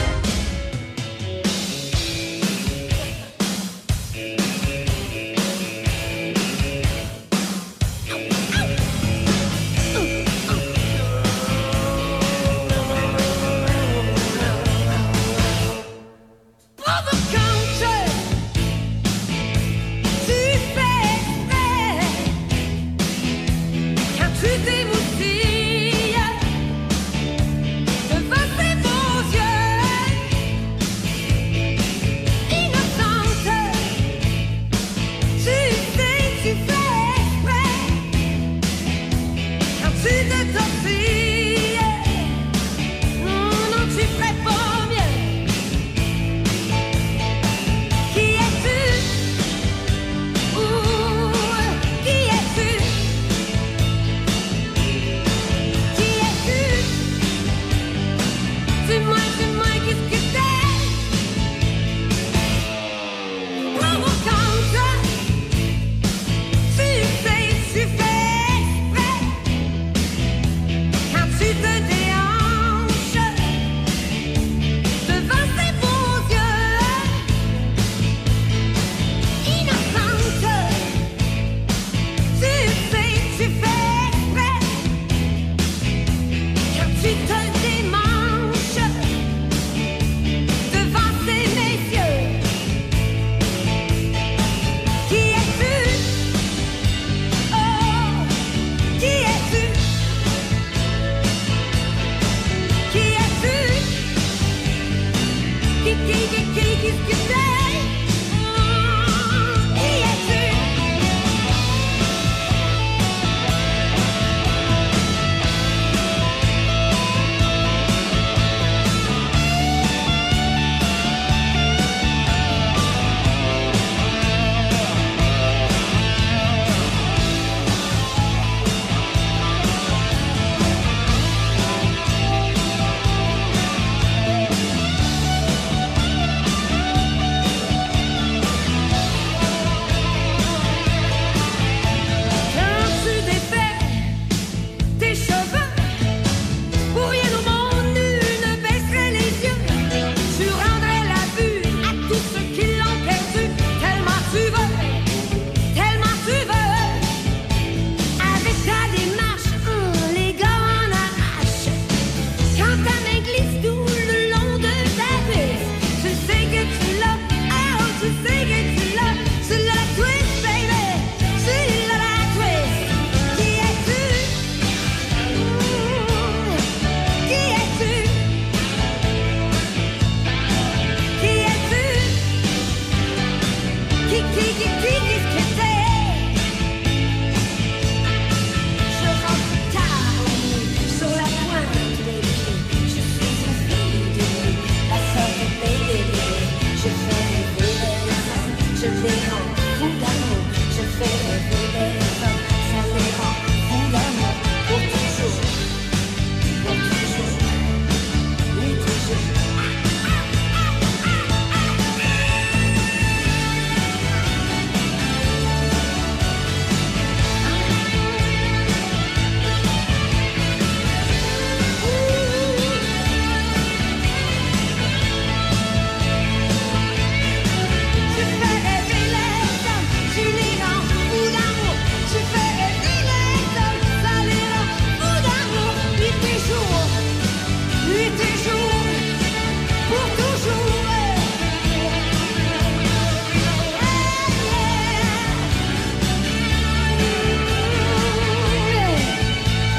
Tu t'es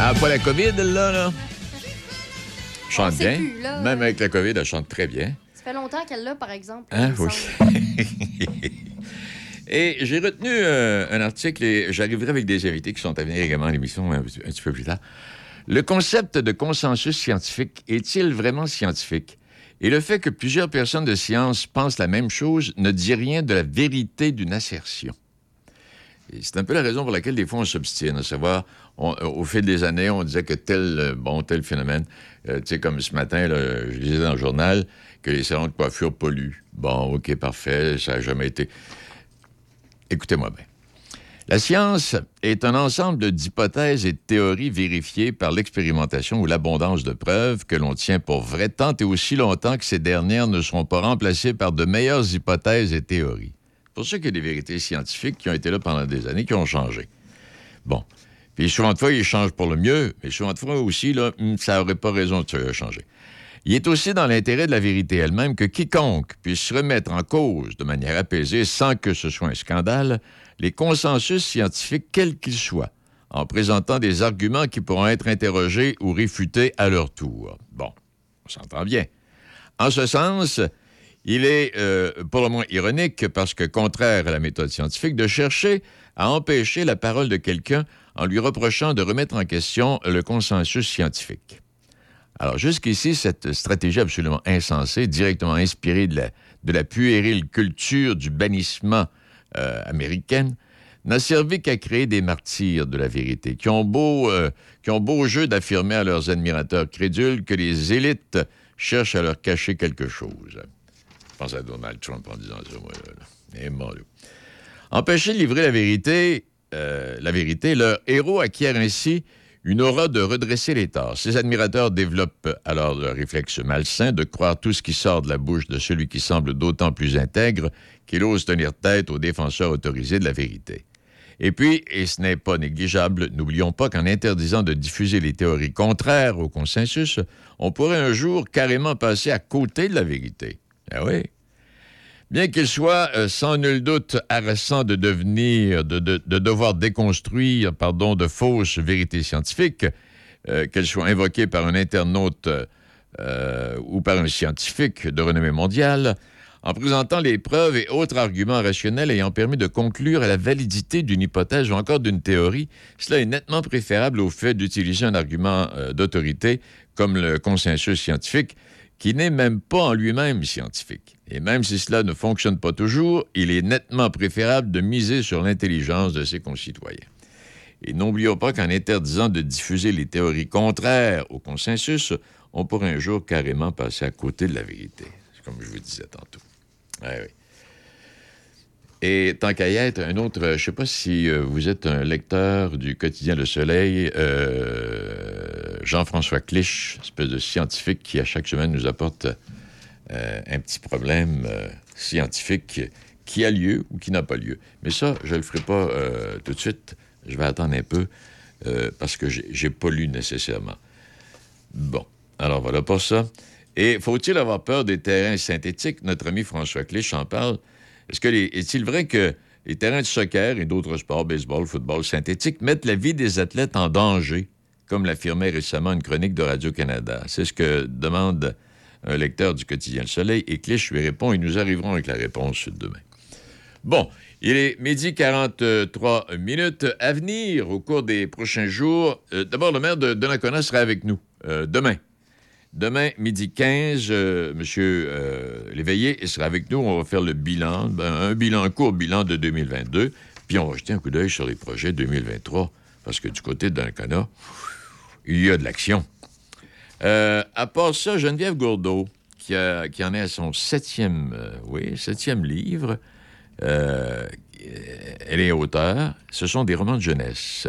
Ah, pas la COVID, là, là. Chante bien. Là, Même avec la COVID, elle chante très bien. Ça fait longtemps qu'elle l'a, par exemple. Hein, oui. [laughs] Et j'ai retenu euh, un article et j'arriverai avec des invités qui sont à venir également à l'émission euh, un, petit peu plus tard. Le concept de consensus scientifique est-il vraiment scientifique? Et le fait que plusieurs personnes de science pensent la même chose ne dit rien de la vérité d'une assertion. C'est un peu la raison pour laquelle des fois on s'obstine, à savoir, euh, au fil des années, on disait que tel, euh, bon, tel phénomène, euh, tu sais, comme ce matin, là, je lisais dans le journal que les salons de coiffure polluent. Bon, OK, parfait, ça n'a jamais été. Écoutez-moi bien. La science est un ensemble d'hypothèses et de théories vérifiées par l'expérimentation ou l'abondance de preuves que l'on tient pour vraies tant et aussi longtemps que ces dernières ne seront pas remplacées par de meilleures hypothèses et théories. Pour ça qu'il y a des vérités scientifiques qui ont été là pendant des années, qui ont changé. Bon. Puis souvent de fois, ils changent pour le mieux, mais souvent de fois aussi, là, hum, ça n'aurait pas raison de changer. Il est aussi dans l'intérêt de la vérité elle-même que quiconque puisse remettre en cause de manière apaisée, sans que ce soit un scandale, les consensus scientifiques, quels qu'ils soient, en présentant des arguments qui pourront être interrogés ou réfutés à leur tour. Bon, on s'entend bien. En ce sens, il est euh, pour le moins ironique, parce que contraire à la méthode scientifique, de chercher à empêcher la parole de quelqu'un en lui reprochant de remettre en question le consensus scientifique. Alors, jusqu'ici, cette stratégie absolument insensée, directement inspirée de la, puérile culture du bannissement euh, américaine, n'a servi qu'à créer des martyrs de la vérité, qui ont beau, euh, qui ont beau jeu d'affirmer à leurs admirateurs crédules que les élites cherchent à leur cacher quelque chose. Pense à Donald Trump en disant ça, moi, là. là. Empêcher de livrer la vérité, euh, la vérité, leur héros acquiert ainsi une aura de redresser les torts. Ses admirateurs développent alors le réflexe malsain de croire tout ce qui sort de la bouche de celui qui semble d'autant plus intègre qu'il ose tenir tête aux défenseurs autorisés de la vérité. Et puis, et ce n'est pas négligeable, n'oublions pas qu'en interdisant de diffuser les théories contraires au consensus, on pourrait un jour carrément passer à côté de la vérité. Ah oui. Bien qu'il soit euh, sans nul doute harassant de devenir, de, de- de devoir déconstruire, pardon, de fausses vérités scientifiques, euh, qu'elles soient invoquées par un internaute euh, ou par un scientifique de renommée mondiale, en présentant les preuves et autres arguments rationnels ayant permis de conclure à la validité d'une hypothèse ou encore d'une théorie, cela est nettement préférable au fait d'utiliser un argument d'autorité comme le consensus scientifique, qui n'est même pas en lui-même scientifique. Et même si cela ne fonctionne pas toujours, il est nettement préférable de miser sur l'intelligence de ses concitoyens. Et n'oublions pas qu'en interdisant de diffuser les théories contraires au consensus, on pourrait un jour carrément passer à côté de la vérité, comme je vous disais tantôt. Oui. Et tant qu'à y être, un autre, je ne sais pas si euh, vous êtes un lecteur du quotidien Le Soleil, euh, Jean-François Clich, espèce de scientifique qui à chaque semaine nous apporte euh, un petit problème euh, scientifique qui a lieu ou qui n'a pas lieu. Mais ça, je ne le ferai pas euh, tout de suite. Je vais attendre un peu euh, parce que j'ai j'ai pas lu nécessairement. Bon, alors voilà pour ça. Et faut-il avoir peur des terrains synthétiques? Notre ami François Clich en parle. Est-il vrai que les terrains de soccer et d'autres sports, baseball, football synthétiques, mettent la vie des athlètes en danger, comme l'affirmait récemment une chronique de Radio-Canada? C'est ce que demande un lecteur du quotidien Le Soleil et Clich lui répond et nous arriverons avec la réponse demain. Bon, il est midi 43 minutes. À venir, au cours des prochains jours, euh, d'abord, le maire de Donnacona sera avec nous euh, demain. Demain, midi 15, euh, M. Léveillé sera avec nous. On va faire le bilan, ben, un bilan, court bilan de 2022. Puis on va jeter un coup d'œil sur les projets 2023. Parce que du côté de Donnacona, il y a de l'action. Euh, à part ça, Geneviève Gourdeau, qui, qui en est à son septième, euh, oui, septième livre, euh, elle est auteure. Ce sont des romans de jeunesse.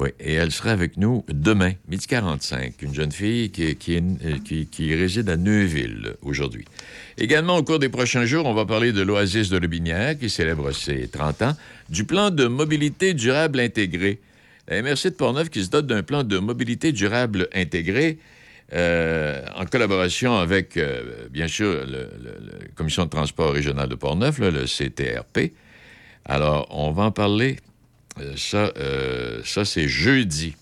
Oui, et elle sera avec nous demain, midi 45. Une jeune fille qui, euh, qui- qui réside à Neuville aujourd'hui. Également, au cours des prochains jours, on va parler de l'Oasis de Lobinière, qui célèbre ses 30 ans, du plan de mobilité durable intégré. La MRC de Portneuf qui se dote d'un plan de mobilité durable intégré euh, en collaboration avec, euh, bien sûr, le- le- la Commission de transport régional de Portneuf, le CTRP. Alors, on va en parler. Euh, ça, euh, ça c'est jeudi.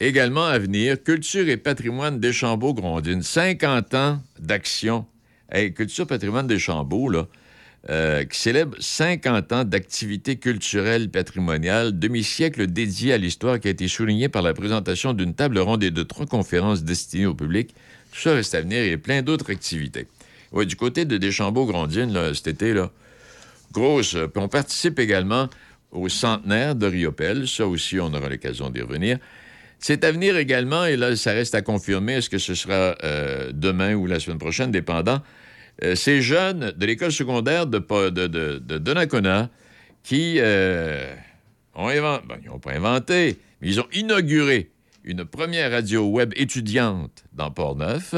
Également à venir, Culture et patrimoine Deschambault-Grondines. 50 ans d'action. Hey, Culture patrimoine Deschambault, là, euh, qui célèbre 50 ans d'activité culturelle patrimoniale, demi-siècle dédié à l'histoire qui a été souligné par la présentation d'une table ronde et de trois conférences destinées au public. Tout ça reste à venir et plein d'autres activités. Du côté de Deschambault-Grondines, cet été, là, grosse. Puis on participe également au centenaire de Riopel. Ça aussi, on aura l'occasion d'y revenir. C'est à venir également, et là, ça reste à confirmer, est-ce que ce sera euh, demain ou la semaine prochaine, dépendant. Euh, ces jeunes de l'école secondaire de, de, qui euh, ont inventé, ben, ils n'ont pas inventé, mais ils ont inauguré une première radio web étudiante dans Port-Neuf.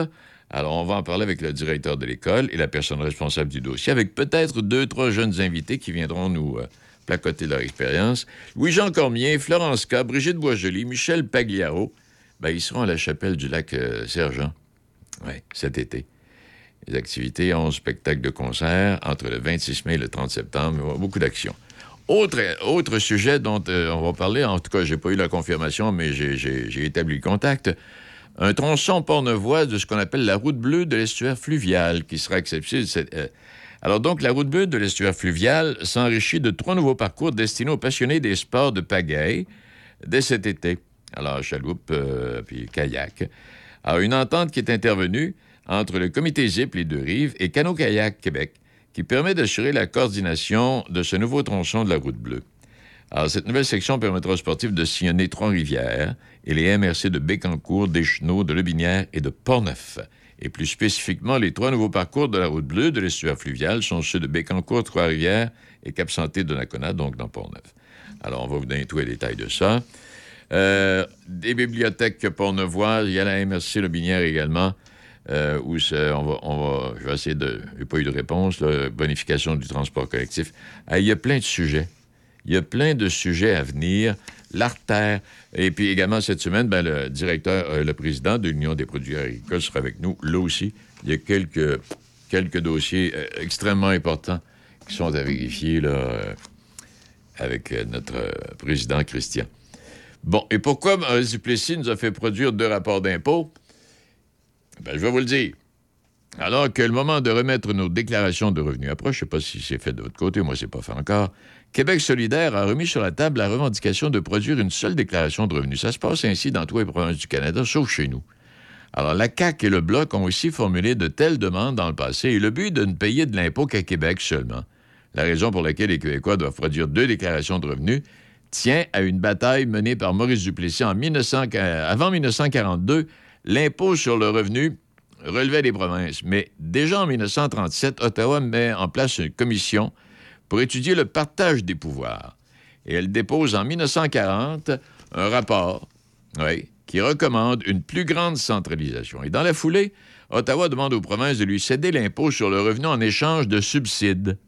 Alors, on va en parler avec le directeur de l'école et la personne responsable du dossier, avec peut-être deux, trois jeunes invités qui viendront nous placoter leur expérience. Louis-Jean Cormier, Florence K, Brigitte Boisjoli, Michel Pagliaro, ben, ils seront à la chapelle du lac euh, Sergent, cet été. Les activités, 11 spectacles de concert entre le 26 mai et le 30 septembre. Beaucoup d'actions. Autre, sujet dont euh, on va parler, en tout cas, j'ai pas eu la confirmation, mais j'ai- établi le contact. Un tronçon pornevois de ce qu'on appelle la route bleue de l'estuaire fluvial qui sera accessible. euh, alors donc, la route bleue de l'estuaire fluvial s'enrichit de trois nouveaux parcours destinés aux passionnés des sports de pagaille dès cet été. Alors, chaloupe euh, puis kayak. Alors, une entente qui est intervenue entre le comité ZIP, les deux rives, et Cano Kayak Québec, qui permet d'assurer la coordination de ce nouveau tronçon de la route bleue. Alors, cette nouvelle section permettra aux sportifs de sillonner Trois-Rivières et les MRC de Bécancourt, d'Échenaux, de Lebinière et de Portneuf. Et plus spécifiquement, les trois nouveaux parcours de la route bleue de l'estuaire fluvial sont ceux de Bécancourt, Trois-Rivières et Cap-Santé de Nakona, donc dans Portneuf. Alors, on va vous donner tous les détails de ça. Euh, des bibliothèques pornevoises, il y a la MRC Lebinière également, euh, où on va, je vais essayer de... N'y a pas eu de réponse, là, bonification du transport collectif. Ah, il y a plein de sujets. Il y a plein de sujets à venir. L'artère. Et puis également cette semaine, ben, le directeur, euh, le président de l'Union des produits agricoles sera avec nous. Là aussi, il y a quelques, quelques dossiers euh, extrêmement importants qui sont à vérifier là, euh, avec notre président Christian. Bon, et pourquoi Maurice Duplessis nous a fait produire deux rapports d'impôts? Ben, je vais vous le dire. Alors que le moment de remettre nos déclarations de revenus approche, je ne sais pas si c'est fait de votre côté, moi, c'est pas fait encore, Québec solidaire a remis sur la table la revendication de produire une seule déclaration de revenus. Ça se passe ainsi dans toutes les provinces du Canada, sauf chez nous. Alors, la CAQ et le Bloc ont aussi formulé de telles demandes dans le passé, et le but de ne payer de l'impôt qu'à Québec seulement. La raison pour laquelle les Québécois doivent produire deux déclarations de revenus tient à une bataille menée par Maurice Duplessis en 1900 avant 1942. L'impôt sur le revenu relevait des provinces, mais déjà en 1937, Ottawa met en place une commission pour étudier le partage des pouvoirs. Et elle dépose en 1940 un rapport qui recommande une plus grande centralisation. Et dans la foulée, Ottawa demande aux provinces de lui céder l'impôt sur le revenu en échange de subsides.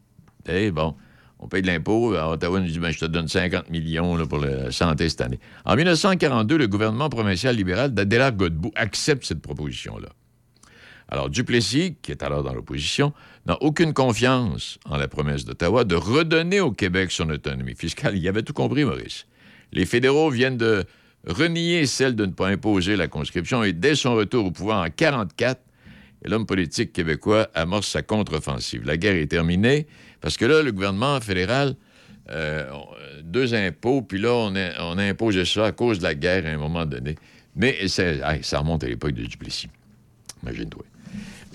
Eh bon, on paye de l'impôt. Ottawa nous dit ben, je te donne 50 millions pour la santé cette année. En 1942, le gouvernement provincial libéral d'Adélard Godbout accepte cette proposition-là. Alors, Duplessis, qui est alors dans l'opposition, n'a aucune confiance en la promesse d'Ottawa de redonner au Québec son autonomie fiscale. Il avait tout compris, Maurice. Les fédéraux viennent de renier celle de ne pas imposer la conscription et dès son retour au pouvoir en 1944, l'homme politique québécois amorce sa contre-offensive. La guerre est terminée parce que là, le gouvernement fédéral, euh, deux impôts, puis là, on a, imposé ça à cause de la guerre à un moment donné. Mais ça remonte à l'époque de Duplessis. Imagine-toi.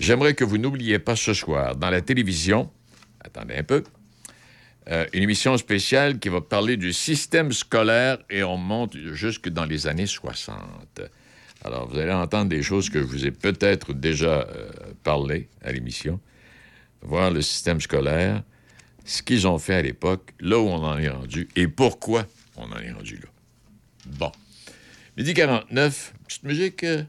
J'aimerais que vous n'oubliez pas ce soir, dans la télévision, attendez un peu, euh, une émission spéciale qui va parler du système scolaire et on monte jusque dans les années 60. Alors, vous allez entendre des choses que je vous ai peut-être déjà euh, parlé à l'émission. Voir le système scolaire, ce qu'ils ont fait à l'époque, là où on en est rendu et pourquoi on en est rendu là. Bon. Midi 49, petite musique. euh,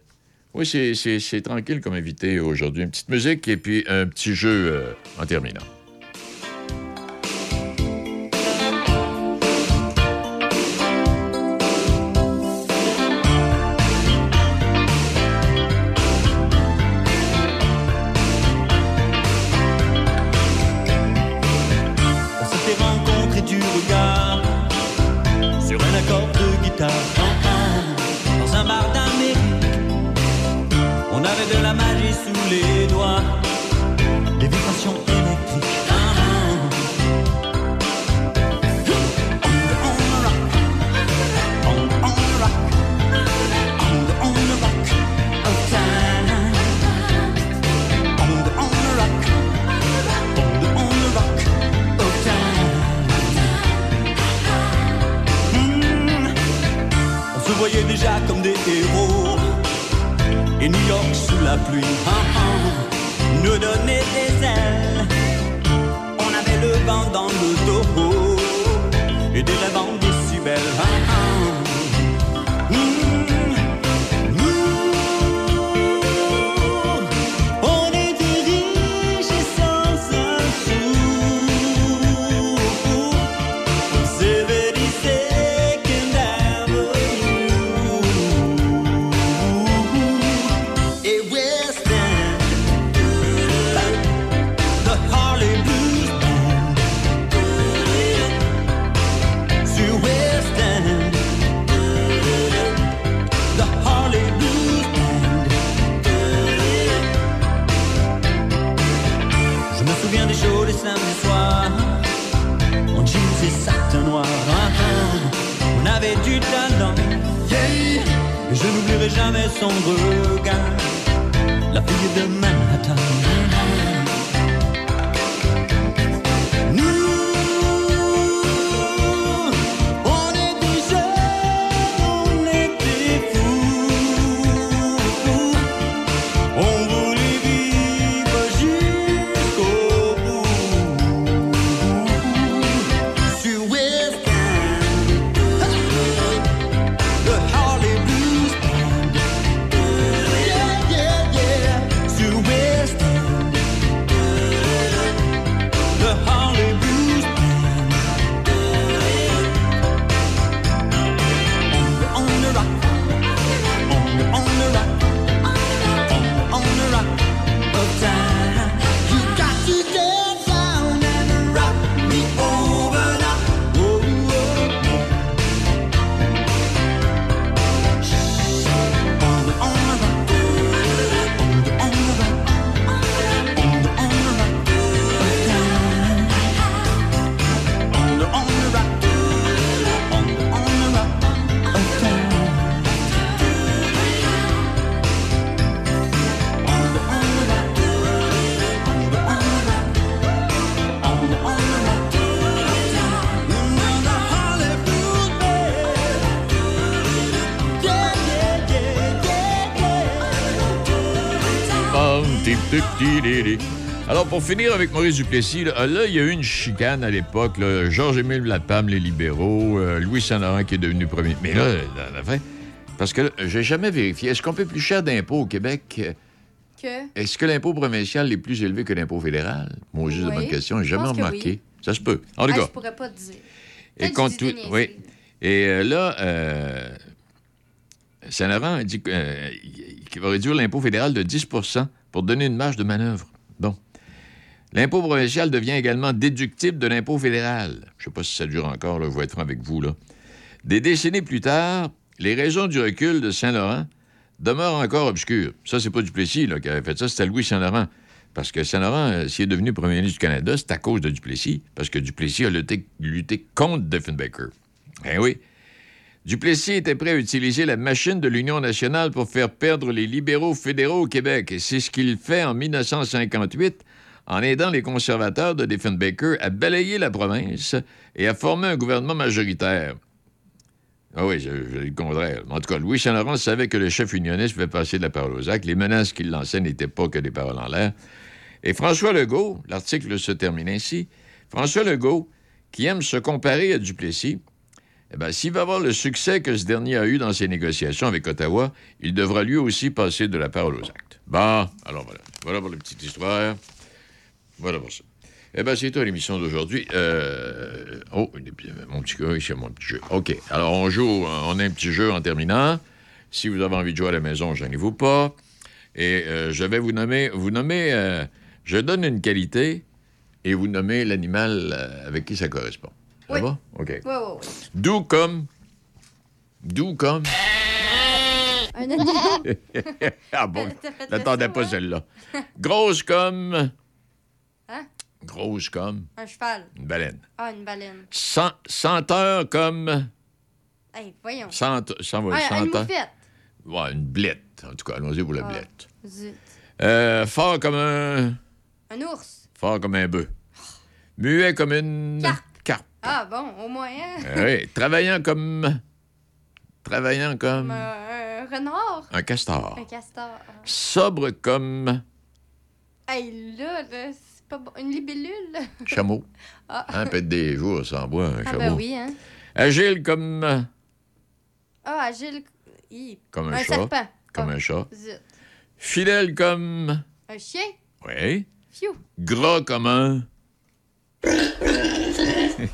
oui, c'est- tranquille comme invité aujourd'hui. Une petite musique et puis un petit jeu euh, en terminant. N'oublierai pour finir avec Maurice Duplessis, là, là, il y a eu une chicane à l'époque. Georges-Émile Lapam, les libéraux, euh, Louis Saint-Laurent qui est devenu premier. Mais là, dans la fin, parce que là, j'ai jamais vérifié. Est-ce qu'on paie plus cher d'impôts au Québec? euh, Que? Est-ce que l'impôt provincial est plus élevé que l'impôt fédéral? Moi, juste de Oui. bonne question. J'ai jamais remarqué. oui. Ça se peut. En tout Ah, cas. je pourrais pas te dire. Et Peut-être compte tout. Oui. Et euh, là, euh, Saint-Laurent a dit euh, qu'il va réduire l'impôt fédéral de 10% pour donner une marge de manœuvre. Bon. L'impôt provincial devient également déductible de l'impôt fédéral. Je ne sais pas si ça dure encore, je vais être franc avec vous. Des décennies plus tard, les raisons du recul de Saint-Laurent demeurent encore obscures. Ça, c'est pas Duplessis qui avait fait ça, c'était Louis Saint-Laurent. Parce que Saint-Laurent, euh, s'il est devenu premier ministre du Canada, c'est à cause de Duplessis. Parce que Duplessis a lutté, lutté contre Diefenbaker. Eh oui. Duplessis était prêt à utiliser la machine de l'Union nationale pour faire perdre les libéraux fédéraux au Québec. Et c'est ce qu'il fait en 1958 en aidant les conservateurs de Diefenbaker à balayer la province et à former un gouvernement majoritaire. Ah oui, dis le contraire. En tout cas, Louis Saint-Laurent savait que le chef unioniste pouvait passer de la parole aux actes. Les menaces qu'il lançait n'étaient pas que des paroles en l'air. Et François Legault, l'article se termine ainsi, François Legault, qui aime se comparer à Duplessis, eh bien, s'il va avoir le succès que ce dernier a eu dans ses négociations avec Ottawa, il devra lui aussi passer de la parole aux actes. Bon, alors voilà. Voilà pour la petite histoire. Voilà pour ça. Eh bien, c'est tout l'émission d'aujourd'hui. Euh, Oh, mon petit gars, mon petit jeu. OK. Alors, on joue, on a un petit jeu en terminant. Si vous avez envie de jouer à la maison, gênez-vous pas. Et euh, je vais vous nommer, vous nommer, euh, je donne une qualité et vous nommez l'animal avec qui ça correspond. Ça Oui. va? OK. Ouais. Doux comme. Doux comme. Un animal. [laughs] ah bon, [laughs] n'attendais pas hein? celle-là. Grosse comme. Grosse comme. Un cheval. Une baleine. Ah, une baleine. Sen- senteur comme. Hey, voyons. Sent, ouais, Ah, une moufette. Ouais, une blette. En tout cas, allons-y pour la Ah. blette. Zut. Euh, fort comme un. Un ours. Fort comme un bœuf. Muet comme une. Carpe. Carpe. Ah, bon, au moins, hein? Eh oui. Travaillant comme. Travaillant Comme comme euh, un renard. un castor. Un castor. Ah. Sobre comme Hey, là, là, pas bon. Une libellule? [laughs] chameau. Ah. Un peu des jours sans bois, un Ah, chameau. ben oui, hein. Agile comme, Ah, agile. Hi. comme un, un chat. serpent. Comme un chat. zut. Fidèle comme. Un chien? Oui. Phew. Gras comme un.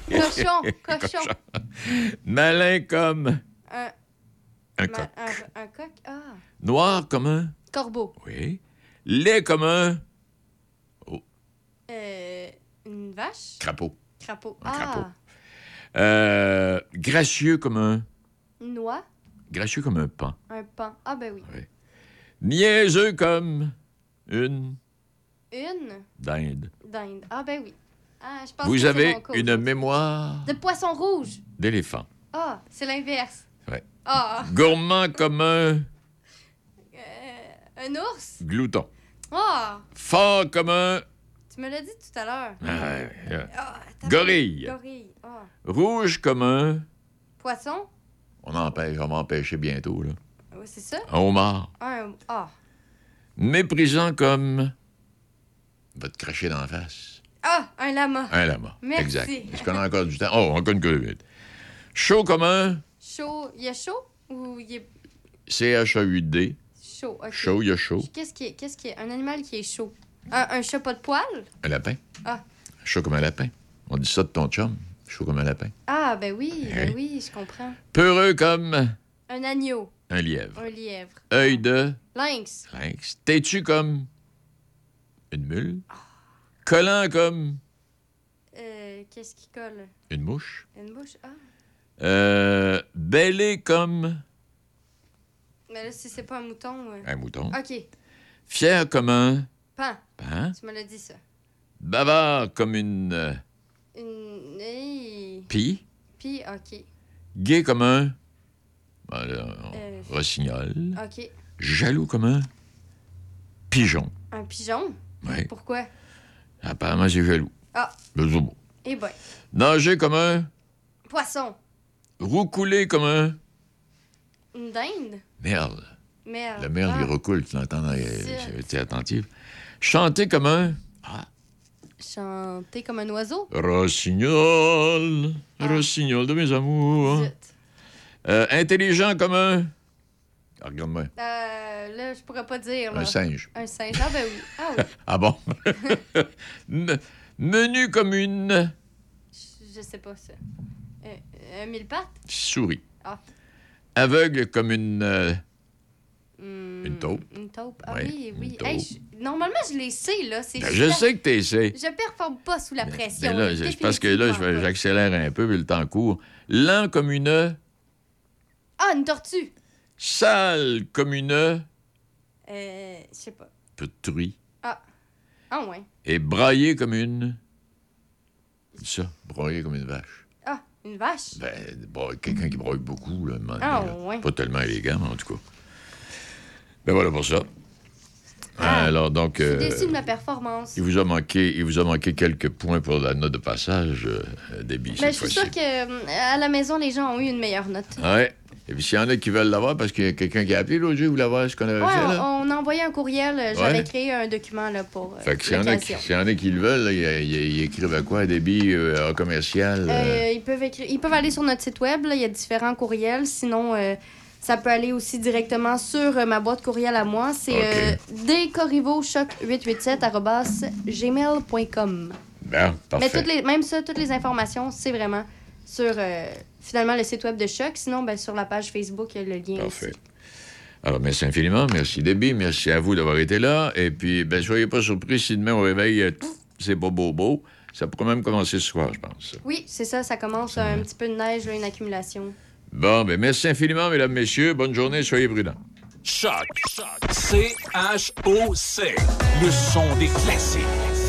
Cochon. [laughs] Cochon. Malin comme. Un, Un coq. un, un coq. Ah. Noir comme un. Corbeau. Oui. Laid comme un. Euh, une vache? Crapaud. Crapaud. Un ah. crapaud. Euh, gracieux comme un. Noix? Gracieux comme un pan. Un pan. Ah, ben oui. Niaiseux comme une Une? dinde. dinde. Ah, ben oui. Ah, je pense Vous que avez une mémoire De poisson rouge. d'éléphant. Ah, c'est l'inverse. Ouais. Ah. Gourmand comme un Euh, un ours? glouton. Ah. Fort comme un. Tu me l'as dit tout à l'heure. Ah. Ah. Gorille. Gorille. Ah. Rouge comme un. Poisson? On empêche, on va empêcher bientôt, là. Oui, c'est ça? Un homard. Un. Ah. Méprisant comme. Va te cracher dans la face. Ah, un lama. Un lama. Merci. Exact. Est-ce qu'on a encore du temps? Oh, on une que vite. Chaud comme un. Chaud. Il y a chaud ou il est C-H-A-U-D. chaud? ok. Chaud, il y a chaud. Qu'est-ce qui est, qu'est-ce qui est un animal qui est chaud? Un, un chat pas de poils? Un lapin. Ah. Chaud comme un lapin. On dit ça de ton chum. Chaud comme un lapin. Ah, ben oui, ben Hein? oui, je comprends. Peureux comme Un agneau. un lièvre. Un lièvre. Œil de Lynx. lynx. Têtu comme une mule. Collant comme Euh, qu'est-ce qui colle? une mouche. Une bouche? Ah. Euh, bêlé comme Mais là, si c'est pas un mouton. euh, un mouton. OK. Fier comme un Pan. Tu me l'as dit, ça. Bavard comme une euh, Une. Hey. pie. Puis, OK. Gai comme un on- Euh, rossignol. OK. Jaloux comme un pigeon. Un pigeon? Oui. Pourquoi? Apparemment, c'est jaloux. Ah. Le zobo. Eh ben. Nager comme un Poisson. roucoulé comme un Une dinde? merle. Merde. Le merle, Ah. il recoule, tu l'entends, tu es attentif. Chanter comme un Chanter comme un oiseau? rossignol, rossignol de mes amours. Euh, intelligent comme un... Ah, Regarde-moi. Euh, là, je pourrais pas dire. Là. Un singe. Un singe. Ah, ben oui. Ah oui. [laughs] Ah bon? [laughs] Me- Menu comme une Je sais pas ça. Euh, un mille pattes? souris. Ah. Aveugle comme une... euh, Hmm, Une taupe. Une taupe. Ah oui, oui. une Hey, taupe. je- Normalement, je les sais, là. Ben, je sais que tu essaies. Je performe pas sous la pression. Mais là, c'est parce que là, j'accélère un peu, puis le temps court. Lent comme une... Ah, une tortue. Sale comme une... Euh, je sais pas. Truie. Ah. Ah, ouais. Et braillé comme une... Ça, braillé comme une vache. Ah, une vache? Ben, quelqu'un qui braille beaucoup, là, Ah, là. ouais. Pas tellement élégant, mais en tout cas. Ben voilà pour ça. Alors, donc... Je suis euh, déçue de ma performance. il vous a manqué, il vous a manqué quelques points pour la note de passage, euh, Mais cette je suis fois-ci. sûre qu'à la maison, les gens ont eu une meilleure note. Ouais. Et puis, s'il y en a qui veulent l'avoir, parce qu'il y a quelqu'un qui a appelé l'autre jour, vous voulez voir ce qu'on avait Ouais, fait, là? on, on a envoyé un courriel. euh, J'avais Ouais. créé un document là, pour euh, Fait que s'il y, en a qui- location. s'il y en a qui le veulent, ils, écrivent à quoi? Déby euh, en commercial? euh, Euh, ils, peuvent écrire, ils peuvent aller sur notre site web, là, il y a différents courriels. Sinon, euh, ça peut aller aussi directement sur euh, ma boîte courriel à moi. C'est euh, décorrivochoc887 gmail.com. Bon, Mais parfait. toutes les, même ça, toutes les informations, c'est vraiment sur euh, finalement le site web de Choc. Sinon, ben, sur la page Facebook, il y a le lien. Parfait. Alors, merci infiniment. Merci, Déby. Merci à vous d'avoir été là. Et puis, ben, soyez pas surpris si demain au réveil, euh, c'est pas beau beau. Ça pourrait même commencer ce soir, je pense. Oui, c'est ça, ça commence un petit peu de neige, là, une accumulation. Bon, ben, merci infiniment, mesdames, messieurs. Bonne journée. Soyez prudents. Choc. C-H-O-C. Le son des classiques.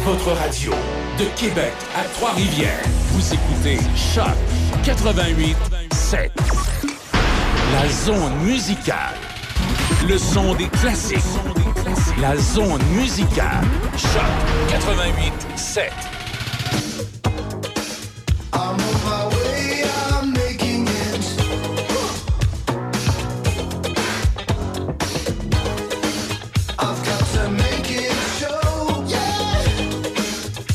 Votre radio. De Québec à Trois-Rivières. Vous écoutez Choc 88 7. La zone musicale. Le son des classiques. La zone musicale. Choc 88 7.